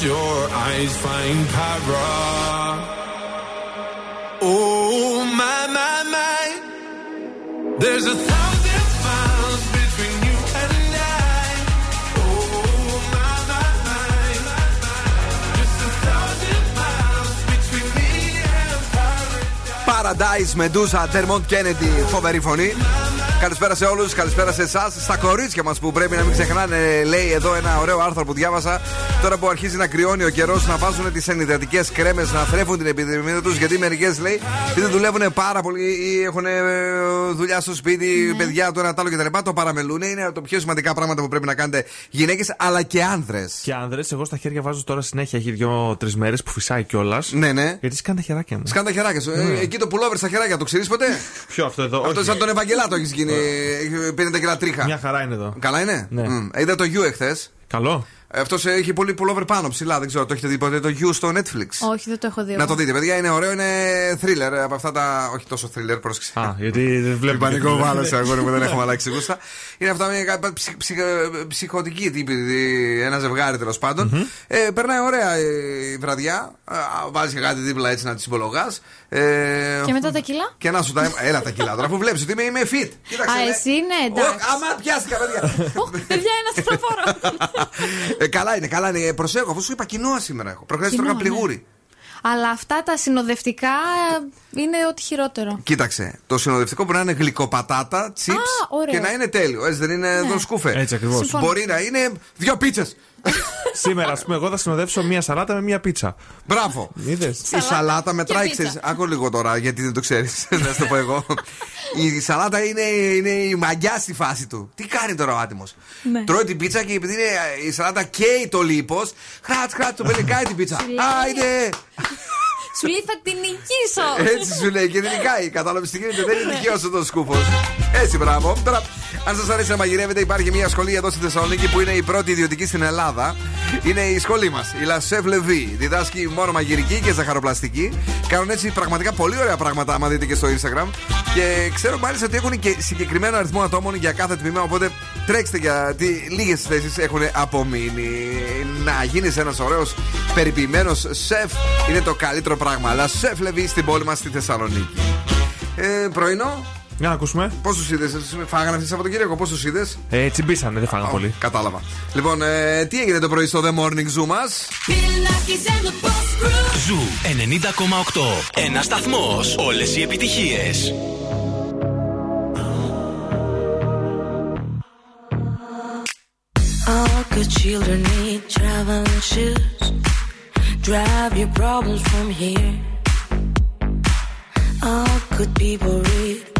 Close your eyes, find para. Oh my my my, there's a thousand miles between you and I. Oh my my my, just a thousand miles between me and Paradise Medusa, Dermont Kennedy, φοβερή φωνή. Καλησπέρα σε όλους, καλησπέρα σε εσάς. Στα κορίτσια μας που πρέπει να μην ξεχνάνε, λέει εδώ ένα ωραίο άρθρο που διάβασα. Τώρα που αρχίζει να κρυώνει ο καιρός, να βάζουν τις ενυδατικές κρέμες να θρέφουν την επιδημία τους. Γιατί μερικές λέει, επειδή δουλεύουν πάρα πολύ ή έχουν ε, δουλειά στο σπίτι, παιδιά το ένα τ' άλλο κτλ. Το παραμελούν. Είναι το πιο σημαντικά πράγματα που πρέπει να κάνετε γυναίκες αλλά και άνδρες. Και άνδρες, εγώ στα χέρια βάζω τώρα συνέχεια. Έχει δύο-τρεις μέρες που φυσάει κιόλας. Ναι, ναι. Γιατί σκάνε τα χεράκια μου. Σκάνε τα χεράκια σου. Ε, Ναι. εκεί το πουλόβερ στα χεράκια, το ξέρεις ποτέ; Ποιο αυτό εδώ; Αυτό όχι. σαν τον Ευαγγελάτο έχεις γίνει. Έχει 50 κιλά τρίχα. Μια χαρά είναι εδώ. Καλά είναι; Ναι. Μμ. Είδα το You εχθές. Καλό. Αυτός έχει πολύ pullover πάνω ψηλά. Δεν ξέρω, το έχετε δει ποτέ το You στο Netflix; Όχι, δεν το έχω δει. Να εγώ. το δείτε, παιδιά, είναι ωραίο, είναι thriller από αυτά τα. Όχι τόσο thriller, πρόσεξε. Α, γιατί δεν βλέπω. Πανικό βάλα σε αγόρι μου, δεν έχουμε αλλάξει γούστα. Είναι αυτά μια κα- ψυχ- ψυχ- ψυχοτική τύπη, ένα ζευγάρι τέλος πάντων. Ε, περνάει ωραία ε, η βραδιά. Βάζεις και κάτι δίπλα έτσι να τη συμπολογάς. Ε, Και μετά τα κιλά; και να σου τα. Έλα τα κιλά τώρα, αφού βλέπεις ότι είμαι, είμαι fit. Κοίταξε. Α, ναι. εσύ ναι, εντάξει. Ω, Άμα πιάστηκα, παιδιά. Ωχ, παιδιά, ένας στροφόρο. ε, καλά είναι, καλά είναι. Ε, Προσέχω, αφού σου είπα κοινόα σήμερα έχω. Προχθές Κοινόα, τρώγα ναι. πληγούρι. Αλλά αυτά τα συνοδευτικά ε, είναι ό,τι χειρότερο. Κοίταξε, το συνοδευτικό μπορεί να είναι γλυκοπατάτα, chips Α, ωραίο. και να είναι τέλειο. Έτσι δεν είναι Ναι. τον σκούφε. Έτσι ακριβώς. Συμφωνώ. Μπορεί να είναι δύο πίτσες. Σήμερα, ας πούμε, εγώ θα συνοδεύσω μία σαλάτα με μία πίτσα. Μπράβο. Είδες. Η σαλάτα μετράει, και πίτσα. ξέρεις, Άκου λίγο τώρα, γιατί δεν το ξέρεις. να σου το πω εγώ. Η σαλάτα είναι, είναι η μαγιά στη φάση του. Τι κάνει τώρα ο άτιμος; Ναι. Τρώει την πίτσα και επειδή είναι η σαλάτα καίει το λίπος, χράτ, χράτ, το πελεκάει την πίτσα. Σου λέει. Άιντε! Σου λέει θα την νικήσω. Έτσι σου λέει και δεν νικάει. Κατάλαβες τι γίνεται, δεν είναι δικαίως ο σκούφος. Έτσι, μπράβο. Τώρα, αν σας αρέσει να μαγειρεύετε, υπάρχει μια σχολή εδώ στη Θεσσαλονίκη που είναι η πρώτη ιδιωτική στην Ελλάδα. Είναι η σχολή μας, η La Chef Levi. Διδάσκει μόνο μαγειρική και ζαχαροπλαστική. Κάνουν έτσι πραγματικά πολύ ωραία πράγματα, άμα δείτε και στο Instagram. Και ξέρω μάλιστα ότι έχουν και συγκεκριμένο αριθμό ατόμων για κάθε τμήμα. Οπότε τρέξτε γιατί λίγες θέσεις έχουν απομείνει. Να γίνεις ένας ωραίος περιποιημένος σεφ είναι το καλύτερο πράγμα. Αλλά σεφ Levi στην πόλη μας στη Θεσσαλονίκη. Ε, πρωινό, Για να ακούσουμε. πόσους είδες, φάγανε αυτή Σαββατοκύριακο, πόσους είδες; Ε, τσιμπήσανε, δεν φάγανε πολύ. Κατάλαβα. Λοιπόν, ε, τι έγινε το πρωί στο The Morning Zoo μας; Ζου 90,8. Ένας σταθμός. Όλες οι επιτυχίες. All good children need traveling shoes. Drive your problems from here. All good people read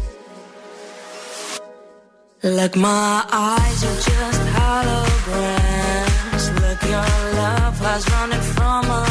Like my eyes are just holograms. Look, your love has running from my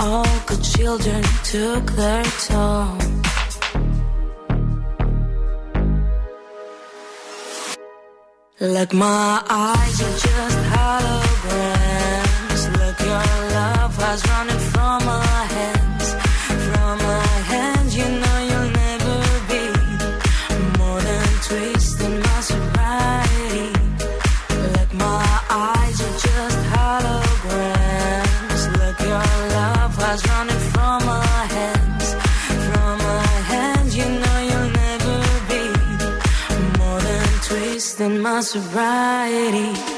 All good children took their toll. Like my eyes are just holograms. Look, your love has running from my my sobriety.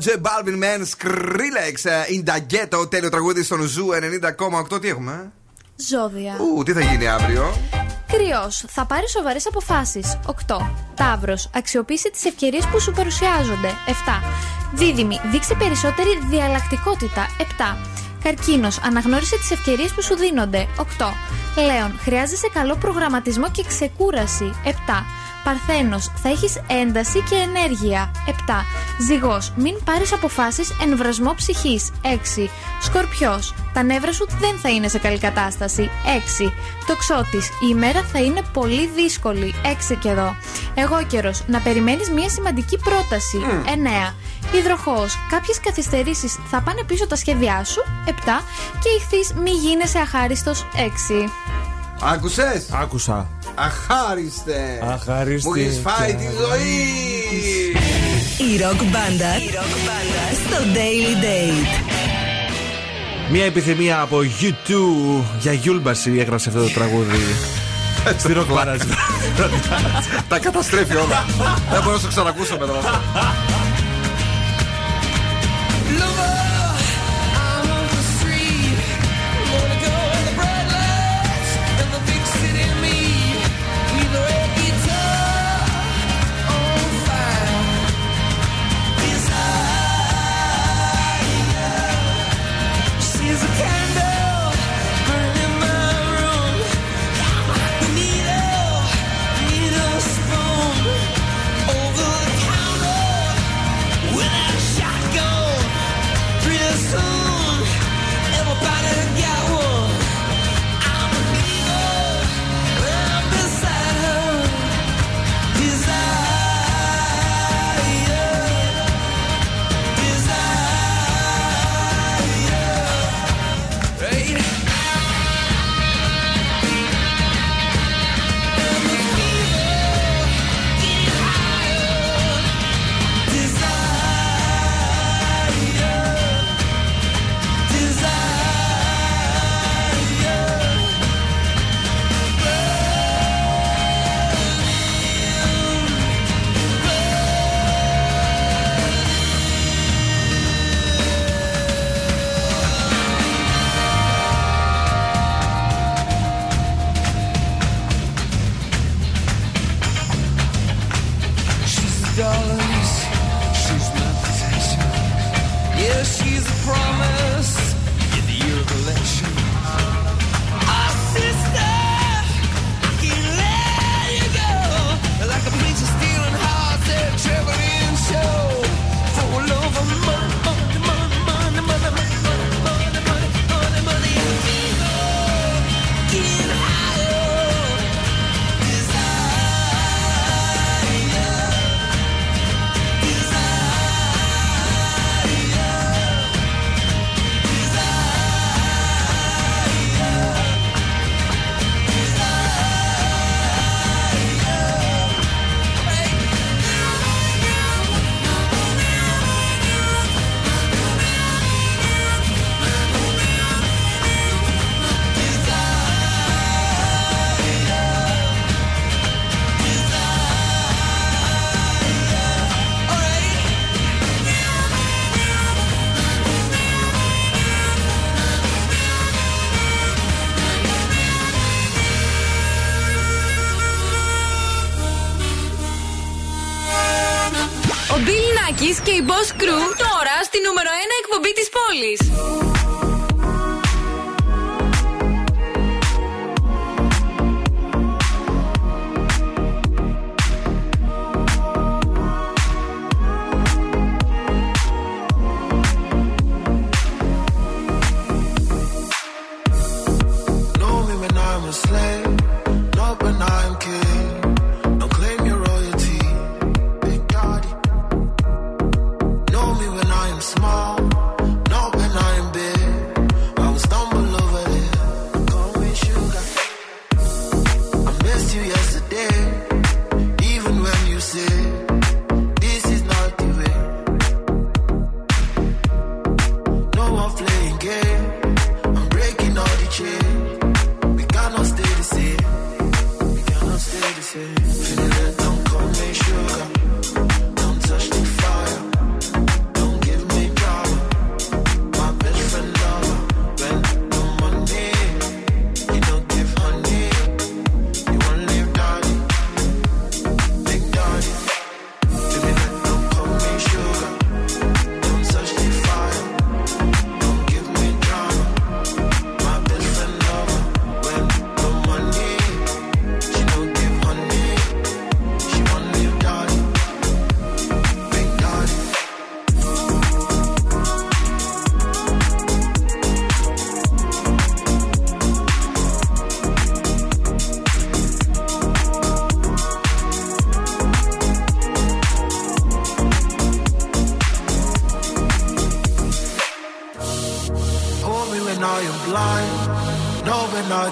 J Balvin Man, Skrillex, ε, In Da Getto, τέλειο τραγούδι στον Zoo 90,8. Τι έχουμε, ε; Ζώδια. Ου, τι θα γίνει αύριο; Κριός, θα πάρει σοβαρές αποφάσεις. 8. Ταύρος, αξιοποίησε τις ευκαιρίες που σου παρουσιάζονται. 7. Δίδυμοι, δείξε περισσότερη διαλλακτικότητα. 7. Καρκίνος, αναγνώρισε τις ευκαιρίες που σου δίνονται. 8. Λέων, χρειάζεσαι καλό προγραμματισμό και ξεκούραση. 7. Παρθένος, θα έχεις ένταση και ενέργεια. 7. Ζυγός, μην πάρεις αποφάσεις εν βρασμό ψυχής. 6. Σκορπιός, τα νεύρα σου δεν θα είναι σε καλή κατάσταση. 6. Τοξότη, η ημέρα θα είναι πολύ δύσκολη. 6 και εδώ. Εγώ καιρο, να περιμένεις μια σημαντική πρόταση. 9. Υδροχός, κάποιες καθυστερήσεις θα πάνε πίσω τα σχέδιά σου. 7. Και ηχθείς, μη γίνεσαι αχάριστος. 6. Άκουσες; Άκουσα. Αχάριστε. Αχάριστη. Μου έχεις φάει τη ζωή. Η ροκ μπάντα στο Daily Date. Μια επιθυμία από U2 για Γιούλμπαση έγραψε αυτό το τραγούδι. Στη ροκ μπάντα. Τα καταστρέφει όλα. Δεν μπορώ να το ξανακούσω μετά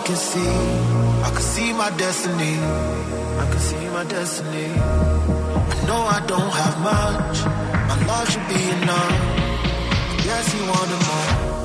can see. I can see my destiny. I can see my destiny. I know I don't have much. My love should be enough. Yes, you wanted more. More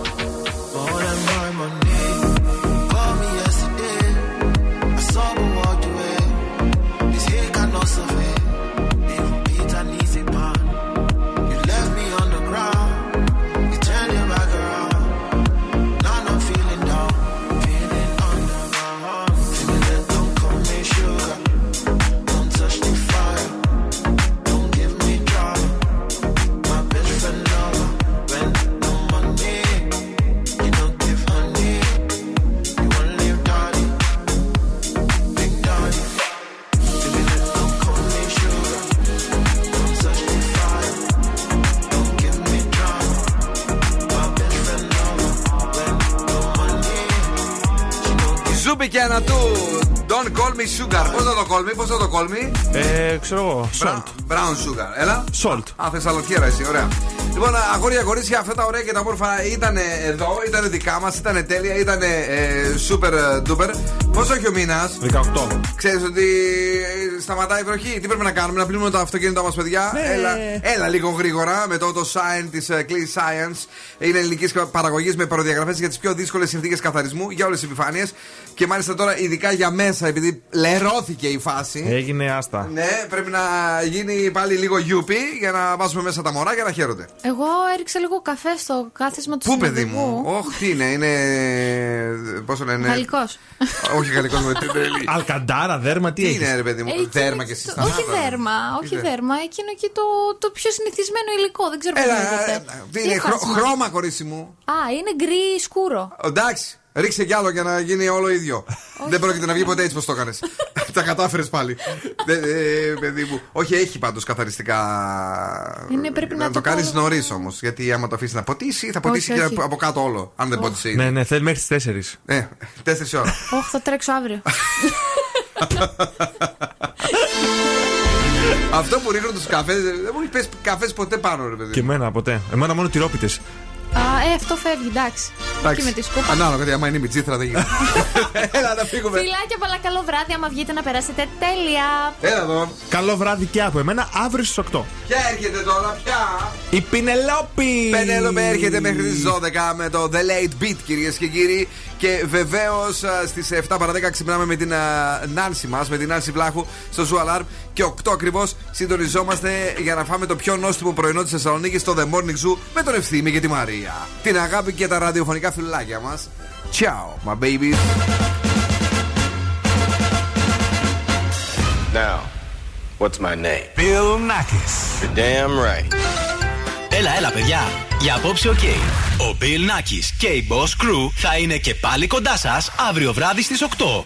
Don't call me sugar. Πώς θα το call me, πώς θα το call me; Ε, ξέρω εγώ. Salt. Brown sugar. Έλα. Salt. Α, Θεσσαλονικέρα εσύ, ωραία. Λοιπόν, αγόρια κορίτσια, αυτά τα ωραία και τα όμορφα ήταν εδώ, ήταν δικά μας, ήταν τέλεια, ήταν super duper. Πόσο έχει ο μήνας, 18. Ξέρεις ότι ε, σταματάει η βροχή. Τι πρέπει να κάνουμε, να πλύνουμε τα αυτοκίνητα μας, παιδιά. Ναι. Έλα, έλα λίγο γρήγορα με το auto sign της Clean Science. Είναι ελληνικής παραγωγής με προδιαγραφές για τις πιο δύσκολες συνθήκες καθαρισμού για όλες τις επιφάνειες. Και μάλιστα τώρα, ειδικά για μέσα, επειδή λερώθηκε η φάση. Έγινε άστα. Ναι, πρέπει να γίνει πάλι λίγο γιούπι για να βάζουμε μέσα τα μωρά για να χαίρονται. Εγώ έριξα λίγο καφέ στο κάθισμα του Πού, παιδί συνοδηγού. μου, Όχι, τι είναι, είναι. Πόσο λένε; Γαλλικός. Όχι, γαλλικός με την τρελή. Αλκαντάρα, δέρμα, τι Τι έχεις; είναι, ρε παιδί μου, Ε, δέρμα και εσύ το- Όχι δέρμα, όχι δέρμα. Εκείνο εκεί το, το πιο συνηθισμένο υλικό. Δεν ξέρω πώς Έλα, λέγεται. ε, τι είναι, είχα χρο- σημασία. χρώμα, κορίτσι μου. Α, είναι γκρι σκούρο. Εντάξει, ρίξε κι άλλο για να γίνει όλο ίδιο. Δεν πρόκειται να βγει ποτέ έτσι πώ το έκανες. Τα κατάφερες πάλι. Δεν- ε, παιδί μου. Όχι, έχει πάντως καθαριστικά. Είναι, πρέπει να το το κάνεις κάνω. νωρίς όμως. Γιατί άμα το αφήσεις να ποτίσει, θα ποτίσει Όχι, και όχι. από- από κάτω όλο. Αν δεν ποτίσει ήδη. Ναι, ναι, θέλει μέχρι τις 4. Ε, τέσσερις ώρα. Όχι, θα τρέξω αύριο. Αυτό που ρίχνουν τους καφές. Δεν μου έχει πέσει καφές ποτέ πάνω, ρε παιδί. Και εμένα ποτέ. Εμένα μόνο τυρόπιτες. Α, ε, αυτό φεύγει, εντάξει. Εντάξει. Και με τη σκούπα. Ανάλογα, γιατί άμα είναι μιτσίθρα δεν γίνεται. Έλα να φύγουμε. Φιλάκια, πολλά καλό βράδυ. Άμα βγείτε να περάσετε τέλεια. Έλα εδώ. Καλό βράδυ και από εμένα αύριο στις 8. Ποια έρχεται τώρα, ποια; Η Πινελόπη! Πενέλοπε έρχεται μέχρι τις 12 με το The Late Beat, κυρίες και κύριοι. Και βεβαίως στις 7 παρα 10 ξυπνάμε με την Νάνση μας, με την Νάνση Βλάχου στο Zoo Alarm. Και 8 ακριβώς συντονιζόμαστε για να φάμε το πιο νόστιμο πρωινό της Θεσσαλονίκης στο The Morning Zoo με τον Ευθύμη και τη Μαρία. Την αγάπη και τα ραδιοφωνικά φιλουλάκια μας. Ciao, my babies. Now, what's my name? Bill Nakis. You're damn right. Έλα, έλα, παιδιά. Για απόψε, οκ. Ο Bill Nakis και η Boss Crew θα είναι και πάλι κοντά σας αύριο βράδυ στις 8.